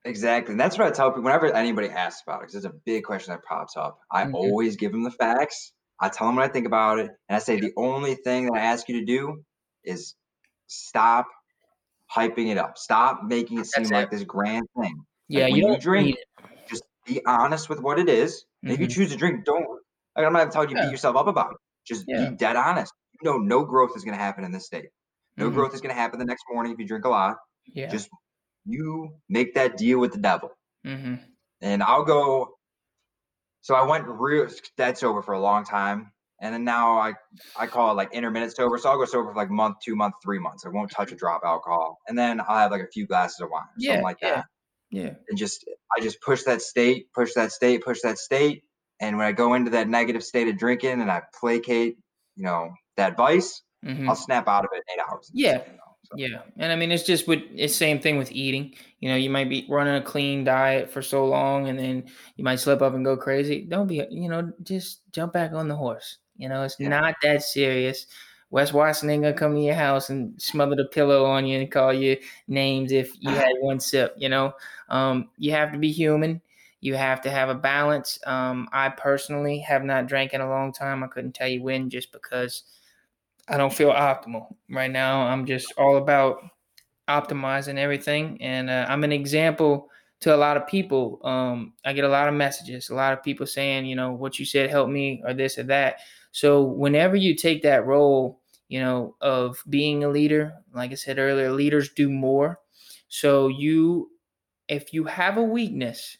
Exactly. And that's what I tell people whenever anybody asks about it, because it's a big question that pops up. I Mhm. always give them the facts. I tell them what I think about it. And I say the only thing that I ask you to do is stop hyping it up. Stop making it seem That's like it. this grand thing. Yeah, when you you drink. Just be honest with what it is. And If you Mhm. choose to drink, don't like, I'm not telling you to Yeah. beat yourself up about it. Just Yeah. be dead honest. You know no growth is gonna happen in this state. No Mhm. growth is gonna happen the next morning if you drink a lot. Yeah. Just you make that deal with the devil. hmm and I'll go. So I went real dead sober for a long time, and then now I I call it like intermittent sober. So I'll go sober for like month, two month, three months. I won't touch a drop of alcohol, and then I'll have like a few glasses of wine, or Yeah, something like yeah. that, Yeah. and just I just push that state, push that state, push that state, and when I go into that negative state of drinking and I placate, you know, that vice, hmm I'll snap out of it in eight hours. Yeah. You know, so. Yeah, and I mean it's just with it's same thing with eating. You know, you might be running a clean diet for so long, and then you might slip up and go crazy. Don't be, you know, just jump back on the horse. You know, it's Yeah. not that serious. Wes Watson ain't gonna come to your house and smother the pillow on you and call you names if you had one sip. You know, um, you have to be human. You have to have a balance. Um, I personally have not drank in a long time. I couldn't tell you when, just because I don't feel optimal right now. I'm just all about optimizing everything, and uh, I'm an example to a lot of people. Um, I get a lot of messages, a lot of people saying, you know, what you said helped me, or this or that. So whenever you take that role, you know, of being a leader, like I said earlier, leaders do more. So you, if you have a weakness,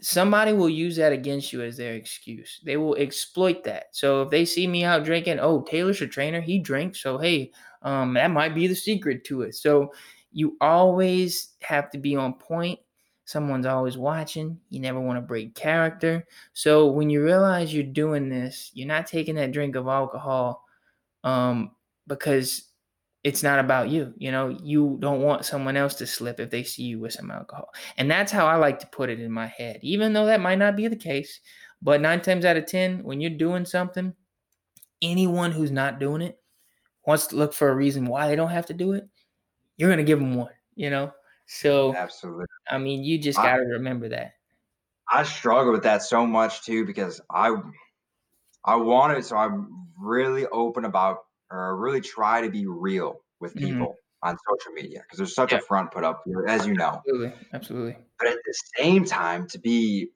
somebody will use that against you as their excuse. They will exploit that. So if they see me out drinking, oh, Taylor's a trainer, he drinks. So hey, um, that might be the secret to it. So you always have to be on point. Someone's always watching. You never want to break character. So when you realize you're doing this, you're not taking that drink of alcohol um, because it's not about you. You know, you don't want someone else to slip if they see you with some alcohol. And that's how I like to put it in my head, even though that might not be the case. But nine times out of 10, when you're doing something, anyone who's not doing it wants to look for a reason why they don't have to do it. You're going to give them one, you know? So, Absolutely. I mean, you just got to remember that. I struggle with that so much too because I I want it so I'm really open about or really try to be real with Mhm. people on social media because there's such Yeah. a front put up here, as you know. Absolutely. Absolutely. But at the same time, to be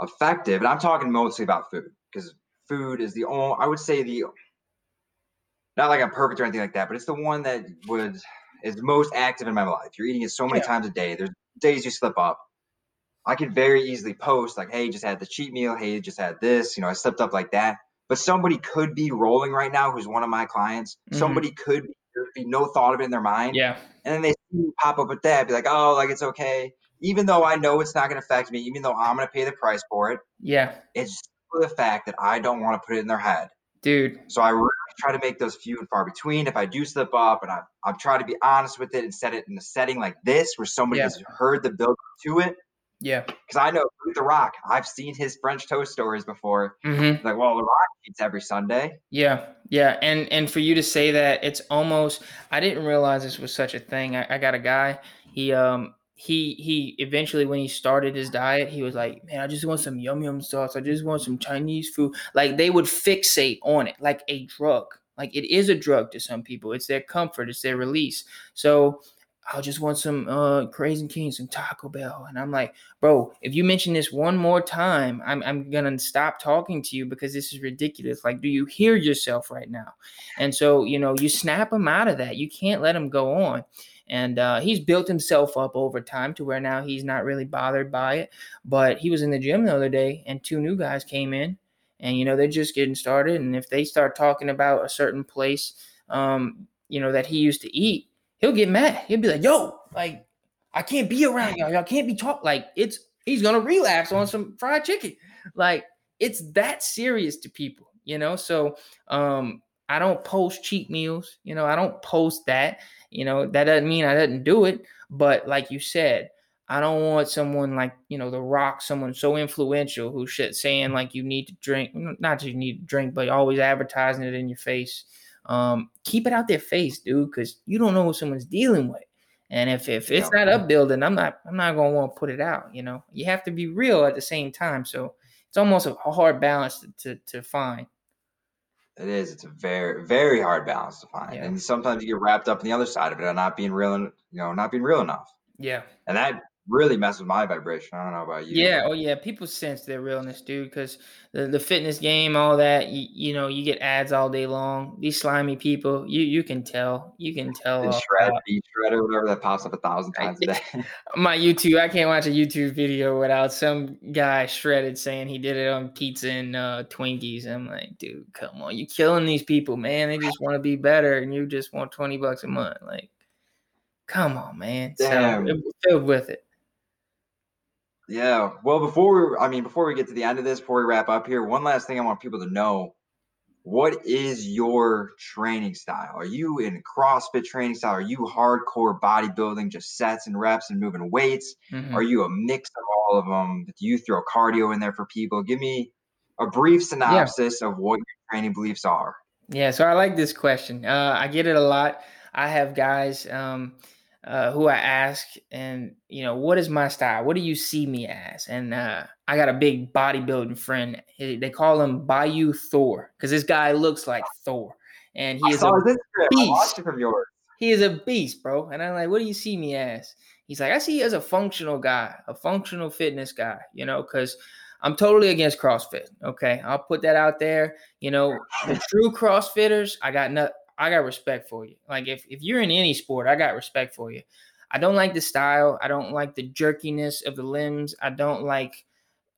effective, and I'm talking mostly about food because food is the only I would say the not like I'm perfect or anything like that, but it's the one that would is most active in my life. You're eating it so many Yeah. times a day. There's days you slip up. I could very easily post like, "Hey, just had the cheat meal. Hey, just had this." You know, I slipped up like that. But somebody could be rolling right now, who's one of my clients. Mhm. Somebody could be, be no thought of it in their mind, Yeah. and then they pop up with that, be like, "Oh, like it's okay," even though I know it's not going to affect me, even though I'm going to pay the price for it. Yeah. It's for the fact that I don't want to put it in their head. Dude. So I really try to make those few and far between. If I do slip up, and I I try to be honest with it and set it in a setting like this where somebody Yeah. has heard the build to it. Yeah. Because I know The Rock, I've seen his French toast stories before. Mm-hmm. Like, well, The Rock eats every Sunday. Yeah, yeah, and and for you to say that, it's almost I didn't realize this was such a thing. I, I got a guy. He um he he eventually when he started his diet, he was like, man, I just want some yum yum sauce. I just want some Chinese food. Like they would fixate on it like a drug. Like it is a drug to some people. It's their comfort. It's their release. So. I just want some uh Crazy King, some Taco Bell, and I'm like, bro, if you mention this one more time, I'm I'm gonna stop talking to you because this is ridiculous. Like, do you hear yourself right now? And so, you know, you snap him out of that. You can't let him go on. And uh, he's built himself up over time to where now he's not really bothered by it. But he was in the gym the other day, and two new guys came in, and you know they're just getting started. And if they start talking about a certain place, um, you know that he used to eat, he'll get mad. He'll be like, "Yo, like." I can't be around y'all. Y'all can't be talk like it's he's gonna relapse on some fried chicken. Like it's that serious to people, you know. So um I don't post cheat meals, you know, I don't post that. You know, that doesn't mean I didn't do it. But like you said, I don't want someone like, you know, The Rock, someone so influential who shit saying like you need to drink, not you need to drink, but always advertising it in your face. Um, keep it out their face, dude, because you don't know what someone's dealing with. And if if it's not upbuilding, I'm not I'm not gonna want to put it out. You know, you have to be real at the same time. So it's almost a hard balance to to, to find. It is. It's a very, very hard balance to find, yeah. and sometimes you get wrapped up in the other side of it, and not being real, you know, not being real enough. Yeah. And that really mess with my vibration. I don't know about you. Yeah. Oh, yeah. People sense their realness, dude, because the, the fitness game, all that, you, you know, you get ads all day long. These slimy people, you you can tell. You can tell. shred, beat shred, or whatever that pops up a thousand times a day. my YouTube, I can't watch a YouTube video without some guy shredded saying he did it on pizza and uh, Twinkies. I'm like, dude, come on. You're killing these people, man. They just want to be better, and you just want 20 bucks a month. Like, come on, man. Damn. So filled with it. Yeah. Well, before we, I mean, before we get to the end of this, before we wrap up here, one last thing I want people to know: what is your training style? Are you in CrossFit training style? Are you hardcore bodybuilding, just sets and reps and moving weights? Mm-hmm. Are you a mix of all of them? Do you throw cardio in there for people? Give me a brief synopsis yeah. of what your training beliefs are. Yeah. So I like this question. Uh, I get it a lot. I have guys. Um, uh, who I ask, and you know, what is my style? What do you see me as? And uh, I got a big bodybuilding friend. They call him Bayou Thor because this guy looks like Thor, and he I is a beast. He is a beast, bro. And I'm like, what do you see me as? He's like, I see you as a functional guy, a functional fitness guy. You know, because I'm totally against CrossFit. Okay, I'll put that out there. You know, the true CrossFitters, I got no, I got respect for you. Like if, if you're in any sport, I got respect for you. I don't like the style. I don't like the jerkiness of the limbs. I don't like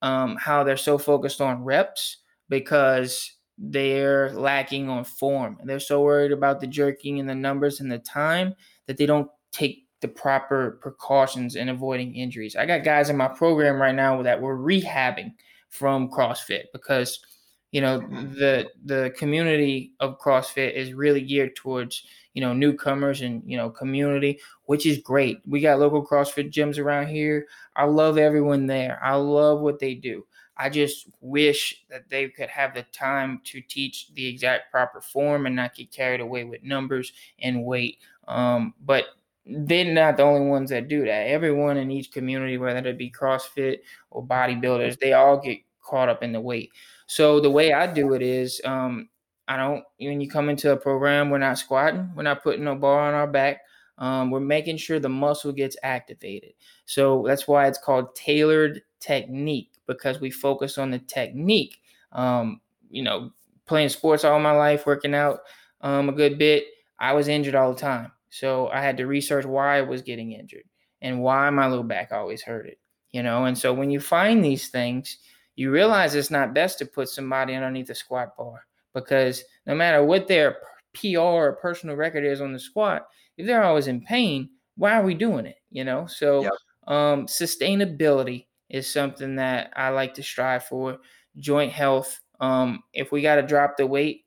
um, how they're so focused on reps because they're lacking on form. They're so worried about the jerking and the numbers and the time that they don't take the proper precautions in avoiding injuries. I got guys in my program right now that were rehabbing from CrossFit because – you know the the community of CrossFit is really geared towards you know newcomers and you know community, which is great. We got local CrossFit gyms around here. I love everyone there. I love what they do. I just wish that they could have the time to teach the exact proper form and not get carried away with numbers and weight. Um, but they're not the only ones that do that. Everyone in each community, whether it be CrossFit or bodybuilders, they all get caught up in the weight. So the way I do it is, um, I don't. When you come into a program, we're not squatting. We're not putting no bar on our back. Um, we're making sure the muscle gets activated. So that's why it's called tailored technique because we focus on the technique. Um, you know, playing sports all my life, working out um, a good bit. I was injured all the time, so I had to research why I was getting injured and why my low back always hurted. You know, and so when you find these things, you realize it's not best to put somebody underneath a squat bar because no matter what their PR or personal record is on the squat, if they're always in pain, why are we doing it? You know, so yep. um, sustainability is something that I like to strive for. Joint health. Um, if we got to drop the weight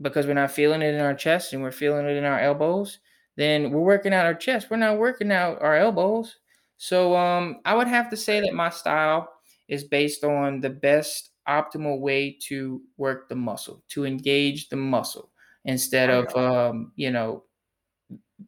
because we're not feeling it in our chest and we're feeling it in our elbows, then we're working out our chest. We're not working out our elbows. So um, I would have to say that my style is based on the best optimal way to work the muscle, to engage the muscle instead of, um, you know,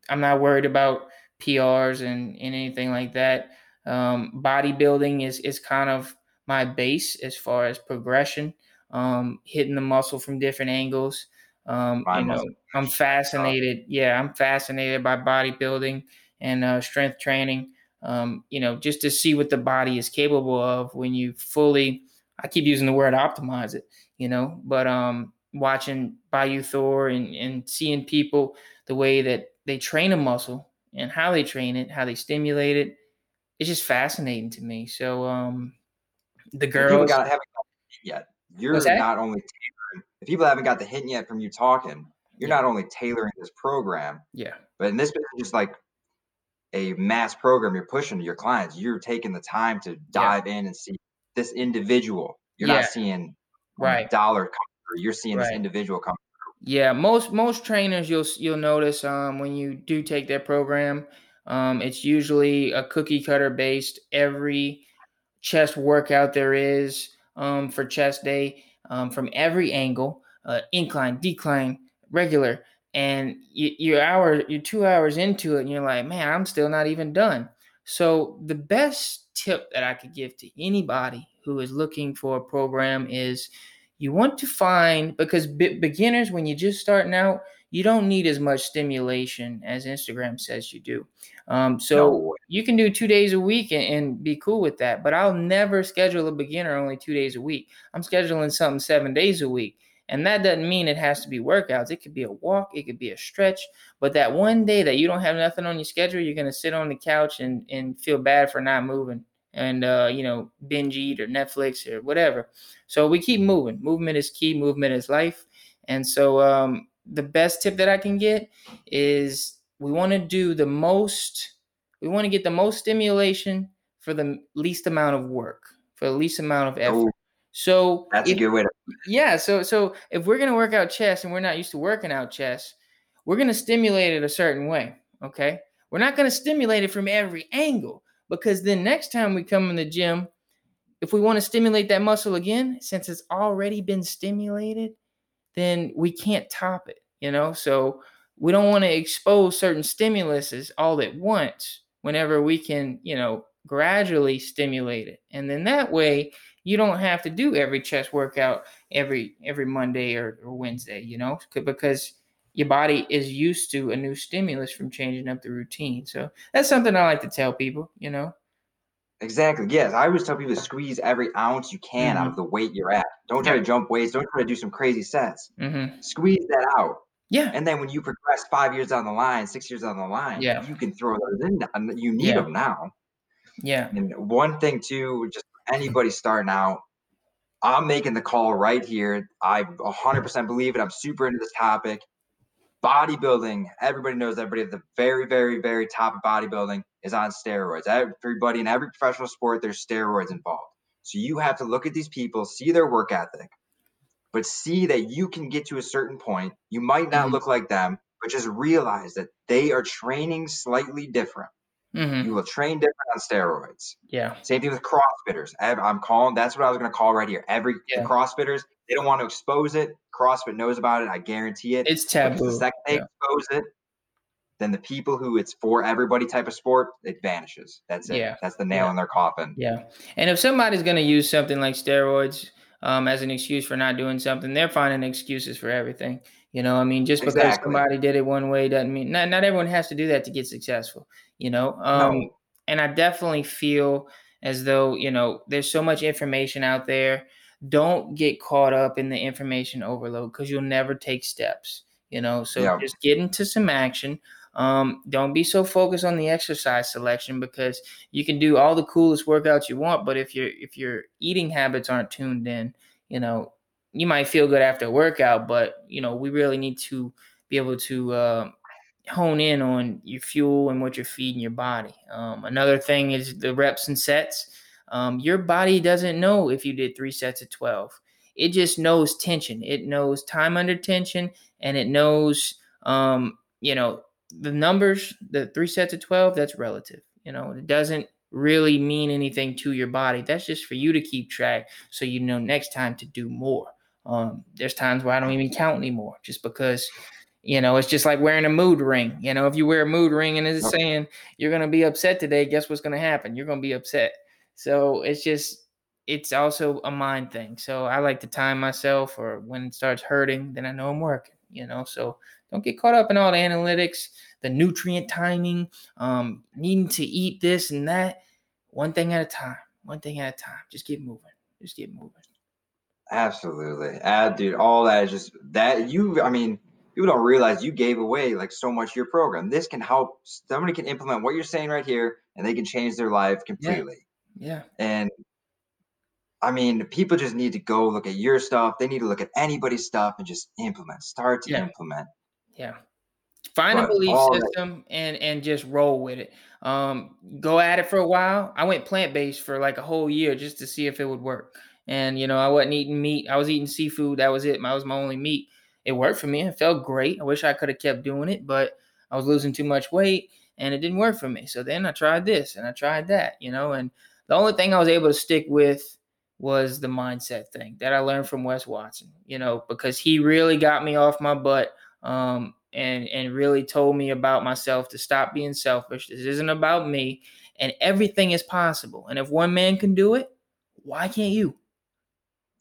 I'm not worried about PRs and, and anything like that. Um, bodybuilding is, is kind of my base as far as progression, um, hitting the muscle from different angles. Um, you know, I'm fascinated. Yeah, I'm fascinated by bodybuilding and uh, strength training um, you know, just to see what the body is capable of when you fully, I keep using the word optimize it, you know, but um, watching Bayou Thor and, and seeing people, the way that they train a muscle and how they train it, how they stimulate it, it's just fascinating to me. So um, the girls got, haven't got the yet. You're not only tailoring, if people haven't got the hint yet from you talking, you're yeah. not only tailoring this program, yeah, but in this business, just like a mass program you're pushing to your clients, you're taking the time to dive yeah. in and see this individual. You're yeah. not seeing right dollar come through. You're seeing right. this individual come through. Yeah, most most trainers you'll you'll notice um, when you do take their program, um, it's usually a cookie cutter based. Every chest workout there is um, for chest day um, from every angle, uh, incline, decline, regular, and you, you're hour, you're two hours into it, and you're like, man, I'm still not even done. So the best tip that I could give to anybody who is looking for a program is you want to find because beginners when you're just starting out you don't need as much stimulation as instagram says you do um, so no. you can do two days a week and, and, be cool with that but i'll never schedule a beginner only two days a week i'm scheduling something seven days a week and that doesn't mean it has to be workouts it could be a walk it could be a stretch but that one day that you don't have nothing on your schedule you're going to sit on the couch and, and feel bad for not moving and uh, you know binge eat or Netflix or whatever. So we keep moving. Movement is key. Movement is life. And so um, the best tip that I can get is we want to do the most. We want to get the most stimulation for the least amount of work, for the least amount of effort. So that's if, a good way to. Yeah. So so if we're gonna work out chest and we're not used to working out chest, we're gonna stimulate it a certain way. Okay. We're not gonna stimulate it from every angle because then next time we come in the gym, if we want to stimulate that muscle again, since it's already been stimulated, then we can't top it, you know? So we don't want to expose certain stimuluses all at once whenever we can, you know, gradually stimulate it. And then that way you don't have to do every chest workout every every Monday or, or Wednesday, you know, because your body is used to a new stimulus from changing up the routine. So that's something I like to tell people, you know. Exactly. Yes. I always tell people to squeeze every ounce you can mm-hmm. out of the weight you're at. Don't try to jump weights. Don't try to do some crazy sets. Mm-hmm. Squeeze that out. Yeah. And then when you progress five years down the line, six years down the line, yeah. you can throw those in. You need yeah. them now. Yeah. And one thing too, just anybody starting out, I'm making the call right here. I 100% believe it. I'm super into this topic bodybuilding, everybody knows everybody at the very, very, very top of bodybuilding is on steroids. Everybody in every professional sport, there's steroids involved. So you have to look at these people, see their work ethic, but see that you can get to a certain point. You might not mm-hmm. look like them, but just realize that they are training slightly different. Mm-hmm. You will train different on steroids. Yeah. Same thing with CrossFitters. I'm calling. That's what I was going to call right here. Every yeah. CrossFitters, they don't want to expose it. CrossFit knows about it. I guarantee it. It's taboo. The second they yeah. expose it, then the people who it's for everybody type of sport, it vanishes. That's it. Yeah. That's the nail yeah. in their coffin. Yeah. And if somebody's going to use something like steroids um, as an excuse for not doing something, they're finding excuses for everything. You know, I mean, just because exactly. somebody did it one way doesn't mean not not everyone has to do that to get successful. You know, um, no. and I definitely feel as though you know there's so much information out there don't get caught up in the information overload because you'll never take steps you know so yeah. just get into some action um, don't be so focused on the exercise selection because you can do all the coolest workouts you want but if your if your eating habits aren't tuned in you know you might feel good after a workout but you know we really need to be able to uh, hone in on your fuel and what you're feeding your body um, another thing is the reps and sets um, your body doesn't know if you did three sets of 12. It just knows tension. It knows time under tension and it knows, um, you know, the numbers, the three sets of 12, that's relative. You know, it doesn't really mean anything to your body. That's just for you to keep track so you know next time to do more. Um, there's times where I don't even count anymore just because, you know, it's just like wearing a mood ring. You know, if you wear a mood ring and it's saying you're going to be upset today, guess what's going to happen? You're going to be upset. So it's just it's also a mind thing. So I like to time myself or when it starts hurting, then I know I'm working, you know. So don't get caught up in all the analytics, the nutrient timing, um, needing to eat this and that. One thing at a time. One thing at a time. Just keep moving. Just keep moving. Absolutely. Uh, dude, all that is just that you I mean, people don't realize you gave away like so much of your program. This can help somebody can implement what you're saying right here and they can change their life completely. Yeah. Yeah. And I mean, people just need to go look at your stuff. They need to look at anybody's stuff and just implement, start to yeah. implement. Yeah. Find but a belief system that, and and just roll with it. Um, go at it for a while. I went plant based for like a whole year just to see if it would work. And you know, I wasn't eating meat. I was eating seafood. That was it. That was my only meat. It worked for me. It felt great. I wish I could have kept doing it, but I was losing too much weight and it didn't work for me. So then I tried this and I tried that, you know, and the only thing I was able to stick with was the mindset thing that I learned from Wes Watson, you know, because he really got me off my butt um, and and really told me about myself to stop being selfish. This isn't about me, and everything is possible. And if one man can do it, why can't you?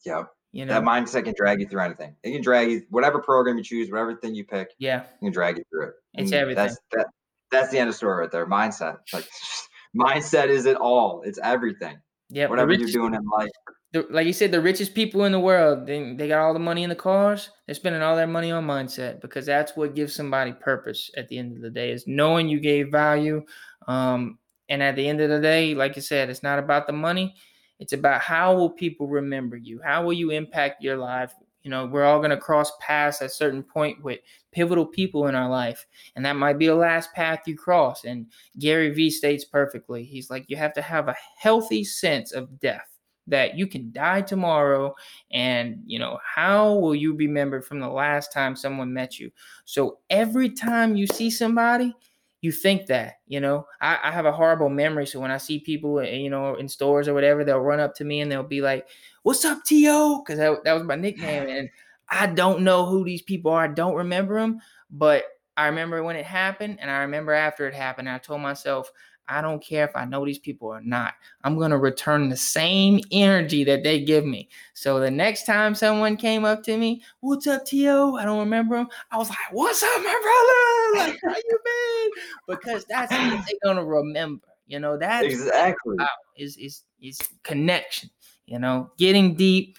Yep. You know That mindset can drag you through anything. It can drag you whatever program you choose, whatever thing you pick, Yeah, it can drag you through it. It's And everything. That's that. That's the end of the story right there. Mindset. Like mindset is it all. It's everything. yeah. Whatever you're doing in life. the, like you said, the richest people in the world, they, they got all the money in the cars. They're spending all their money on mindset because that's what gives somebody purpose at the end of the day is knowing you gave value. Um, and at the end of the day, like you said, it's not about the money. It's about how will people remember you? How will you impact your life? You know, we're all going to cross paths at a certain point with pivotal people in our life. And that might be the last path you cross. And Gary Vee states perfectly. He's like, you have to have a healthy sense of death that you can die tomorrow and you know how will you be remembered from the last time someone met you so every time you see somebody you think that you know? I, I have a horrible memory so when i see people uh, you know in stores or whatever they'll run up to me and they'll be like what's up T.O. because that, that was my nickname and i don't know who these people are i don't remember them but i remember when it happened and i remember after it happened i told myself I don't care if I know these people or not. I'm going to return the same energy that they give me. So the next time someone came up to me, what's up, T.O.? I don't remember him. I was like, what's up, my brother? Like, how you been? Because that's what they're going to remember. You know, that's Exactly. is, is, is connection. You know, getting deep,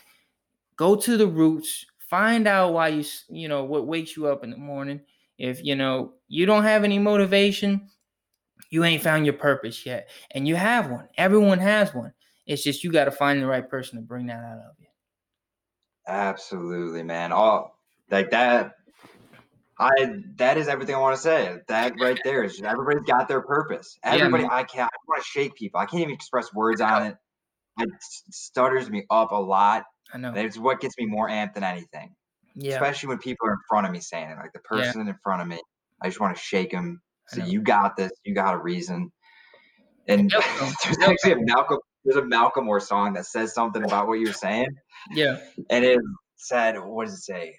go to the roots, find out why you, you know, what wakes you up in the morning. If, you know, you don't have any motivation, you ain't found your purpose yet. And you have one. Everyone has one. It's just you got to find the right person to bring that out of you. Absolutely, man. All like that. I that is everything I want to say. That right there is everybody's got their purpose. Everybody, man. I can't. I want to shake people. I can't even express words on it. It stutters me up a lot. I know. It's what gets me more amped than anything. Yeah. Especially when people are in front of me saying it, like the Yeah. person in front of me. I just want to shake them. So you got this. You got a reason. And there's actually a Malcolm. There's a Macklemore song that says something about what you're saying Yeah. and it said, what does it say?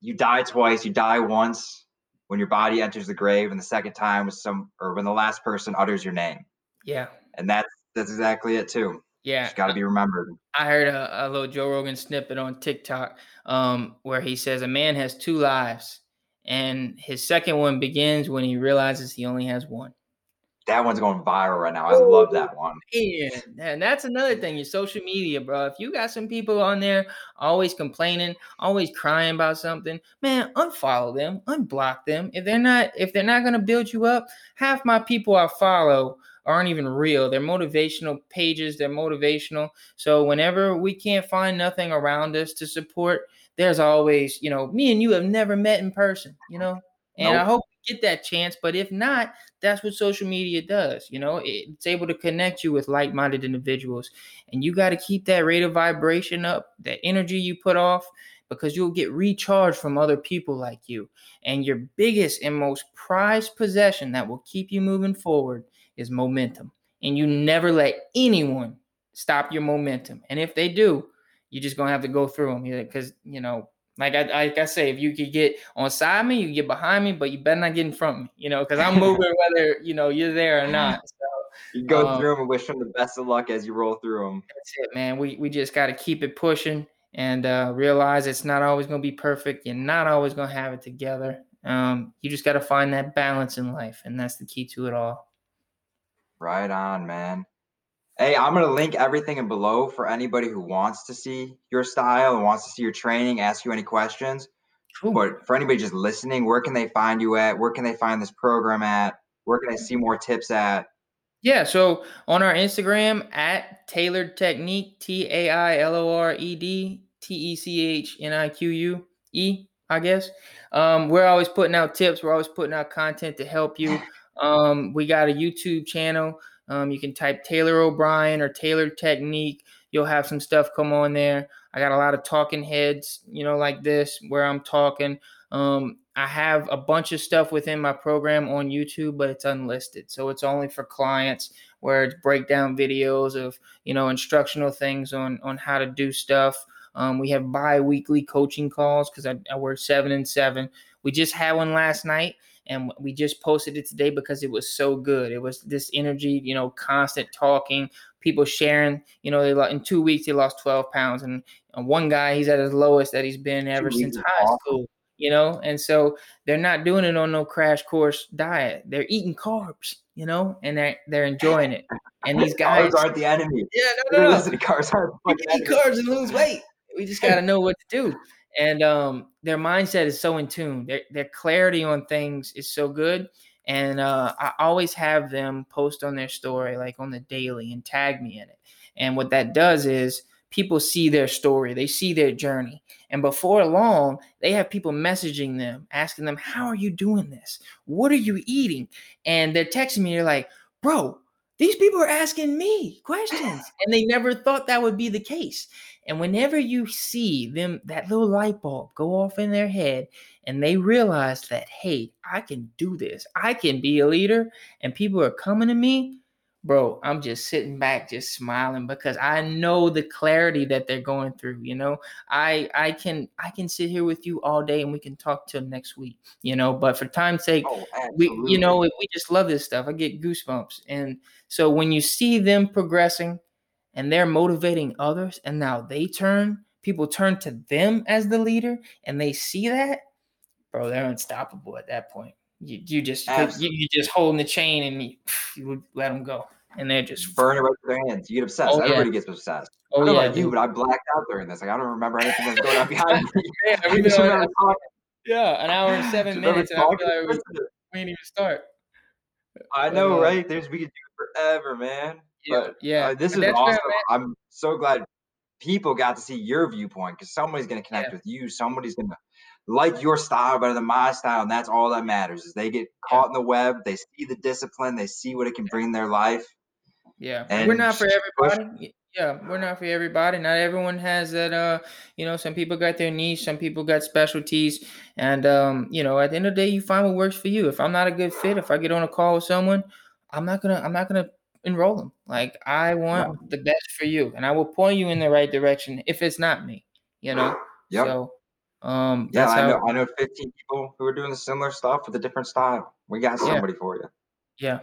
You die twice. You die once when your body enters the grave, and the second time was some, or when the last person utters your name, Yeah. and that's that's exactly it too. Yeah. Just got to be remembered. I heard a, a little Joe Rogan snippet on TikTok um, where he says a man has two lives, and his second one begins when he realizes he only has one. That one's going viral right now. I love that one. Yeah, and that's another thing. Your social media, bro. If you got some people on there always complaining, always crying about something, man, unfollow them, unblock them. If they're not, if they're not gonna build you up, half my people I follow aren't even real. They're motivational pages. They're motivational. So whenever we can't find nothing around us to support, there's always, you know, me and you have never met in person, you know, and I hope you get that chance. But if not, that's what social media does. You know, it's able to connect you with like-minded individuals, and you got to keep that rate of vibration up, that energy you put off, because you'll get recharged from other people like you. And your biggest and most prized possession that will keep you moving forward is momentum. And you never let anyone stop your momentum. And if they do, you're just gonna have to go through them because you know like I, like I say, if you could get on side me, you get behind me, but you better not get in front of me, you know, because I'm moving whether you know you're there or not. So You go Um, through them and wish them the best of luck as you roll through them. that's it, man. We we just got to keep it pushing and uh, realize it's not always gonna be perfect. You're not always gonna have it together. Um, you just got to find that balance in life, and that's the key to it all. Right on, man. Hey, I'm gonna link everything in below for anybody who wants to see your style and wants to see your training, ask you any questions. Cool. But for anybody just listening, where can they find you at? Where can they find this program at? Where can they see more tips at? Yeah, so on our Instagram at Tailored Technique, T A I L O R E D T E C H N I Q U E, I guess. Um, we're always putting out tips. We're always putting out content to help you. Um, we got a YouTube channel. Um, you can type Taylor O'Brien or Tailored Technique. You'll have some stuff come on there. I got a lot of talking heads, you know, like this where I'm talking. Um, I have a bunch of stuff within my program on YouTube, but it's unlisted. So it's only for clients where it's breakdown videos of, you know, instructional things on on how to do stuff. Um, we have bi-weekly coaching calls because I, I work seven and seven we just had one last night and we just posted it today because it was so good. It was this energy, you know, constant talking, people sharing. You know, they lost, in two weeks they lost 12 pounds, and, and one guy he's at his lowest that he's been ever since high awesome. school. You know, and so they're not doing it on no crash course diet. They're eating carbs, you know, and they're they're enjoying it. And these guys carbs aren't the enemy. Yeah, no, no, no. Listen, carbs aren't. Eat carbs and lose weight. We just got to know what to do and um, their mindset is so in tune. Their their clarity on things is so good, and uh, I always have them post on their story, like on the daily, and tag me in it. And what that does is people see their story, they see their journey, and before long, they have people messaging them, asking them, "How are you doing this? What are you eating?" And they're texting me, they're like, "Bro." These people are asking me questions, and they never thought that would be the case. And whenever you see them, that little light bulb go off in their head, and they realize that, hey, I can do this, I can be a leader, and people are coming to me, bro, I'm just sitting back, just smiling because I know the clarity that they're going through. You know, I I can I can sit here with you all day and we can talk till next week. You know, but for time's sake, oh, we you know we just love this stuff. I get goosebumps, and so when you see them progressing and they're motivating others and now they turn people turn to them as the leader and they see that bro they're unstoppable at that point. You, you just you, you just holding the chain and you, you let them go and they're just burn it right with their hands. You get obsessed. Oh, everybody yeah. gets obsessed. Oh, I don't yeah, know about you but I blacked out during this. Like I don't remember anything that's going on behind me. Yeah, yeah an hour and seven minutes and I feel like we, we didn't even start. I know uh, right? There's we could do it forever man but, yeah. Uh, this is awesome. I'm so glad people got to see your viewpoint because somebody's going to connect yeah. with you. Somebody's going to like your style better than my style, and that's all that matters. Is they get caught yeah. in the web, they see the discipline, they see what it can bring their life. Yeah, and we're not for everybody. Yeah, we're not for everybody. Not everyone has that. Uh, you know, some people got their niche, some people got specialties, and um, you know, at the end of the day, you find what works for you. If I'm not a good fit, if I get on a call with someone, I'm not gonna, I'm not gonna enroll them. Like I want yeah. the best for you, and I will point you in the right direction if it's not me. You know. Yep. So, um, yeah, I know. I know 15 people who are doing the similar stuff with a different style. We got somebody yeah. for you. Yeah.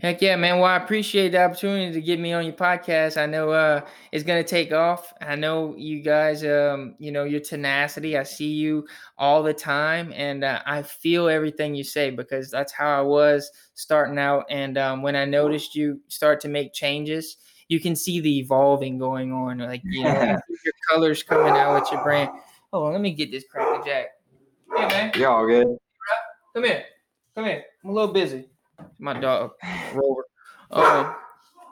Heck yeah, man. Well, I appreciate the opportunity to get me on your podcast. I know uh, it's gonna take off. I know you guys, um, you know, your tenacity. I see you all the time, and uh, I feel everything you say because that's how I was starting out. And um, when I noticed you start to make changes, you can see the evolving going on. Like you know, your colors coming out with your brand. Oh, let me get this cracker jack. Hey man. you all good. Come here. Come here. I'm a little busy my dog Rover. Um,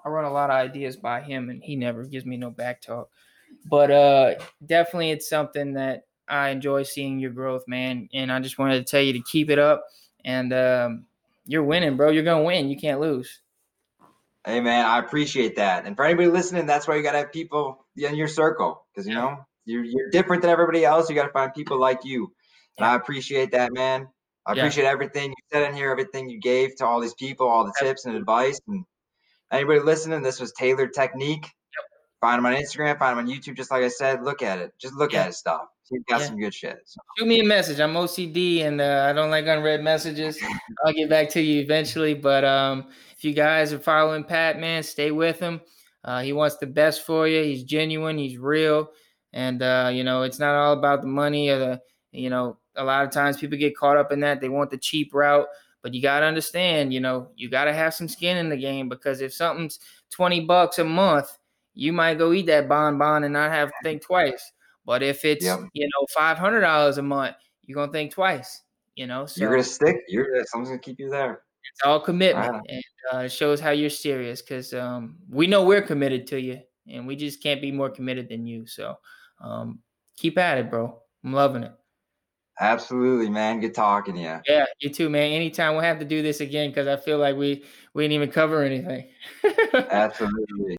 I run a lot of ideas by him, and he never gives me no back talk. But uh, definitely, it's something that I enjoy seeing your growth, man. And I just wanted to tell you to keep it up. And um, you're winning, bro. You're gonna win. You can't lose. Hey, man, I appreciate that. And for anybody listening, that's why you gotta have people in your circle because you know you're you're different than everybody else. You gotta find people like you. And I appreciate that, man. I yeah. appreciate everything you said in here, everything you gave to all these people, all the tips and advice. And anybody listening, this was Tailored Technique. Yep. Find him on Instagram, find him on YouTube. Just like I said, look at it. Just look yeah. at his stuff. He's got yeah. some good shit. So. Shoot me a message. I'm OCD and uh, I don't like unread messages. I'll get back to you eventually. But um, if you guys are following Pat, man, stay with him. Uh, he wants the best for you. He's genuine. He's real. And, uh, you know, it's not all about the money or the, you know, a lot of times people get caught up in that. They want the cheap route, but you got to understand, you know, you got to have some skin in the game because if something's 20 bucks a month, you might go eat that bonbon and not have to think twice. But if it's, yep. you know, $500 a month, you're going to think twice, you know. So you're going to stick. You're going to keep you there. It's all commitment. Right. And uh, it shows how you're serious because um, we know we're committed to you and we just can't be more committed than you. So um, keep at it, bro. I'm loving it. Absolutely, man. Good talking to you. Yeah, you too, man. Anytime we'll have to do this again because I feel like we we didn't even cover anything. Absolutely.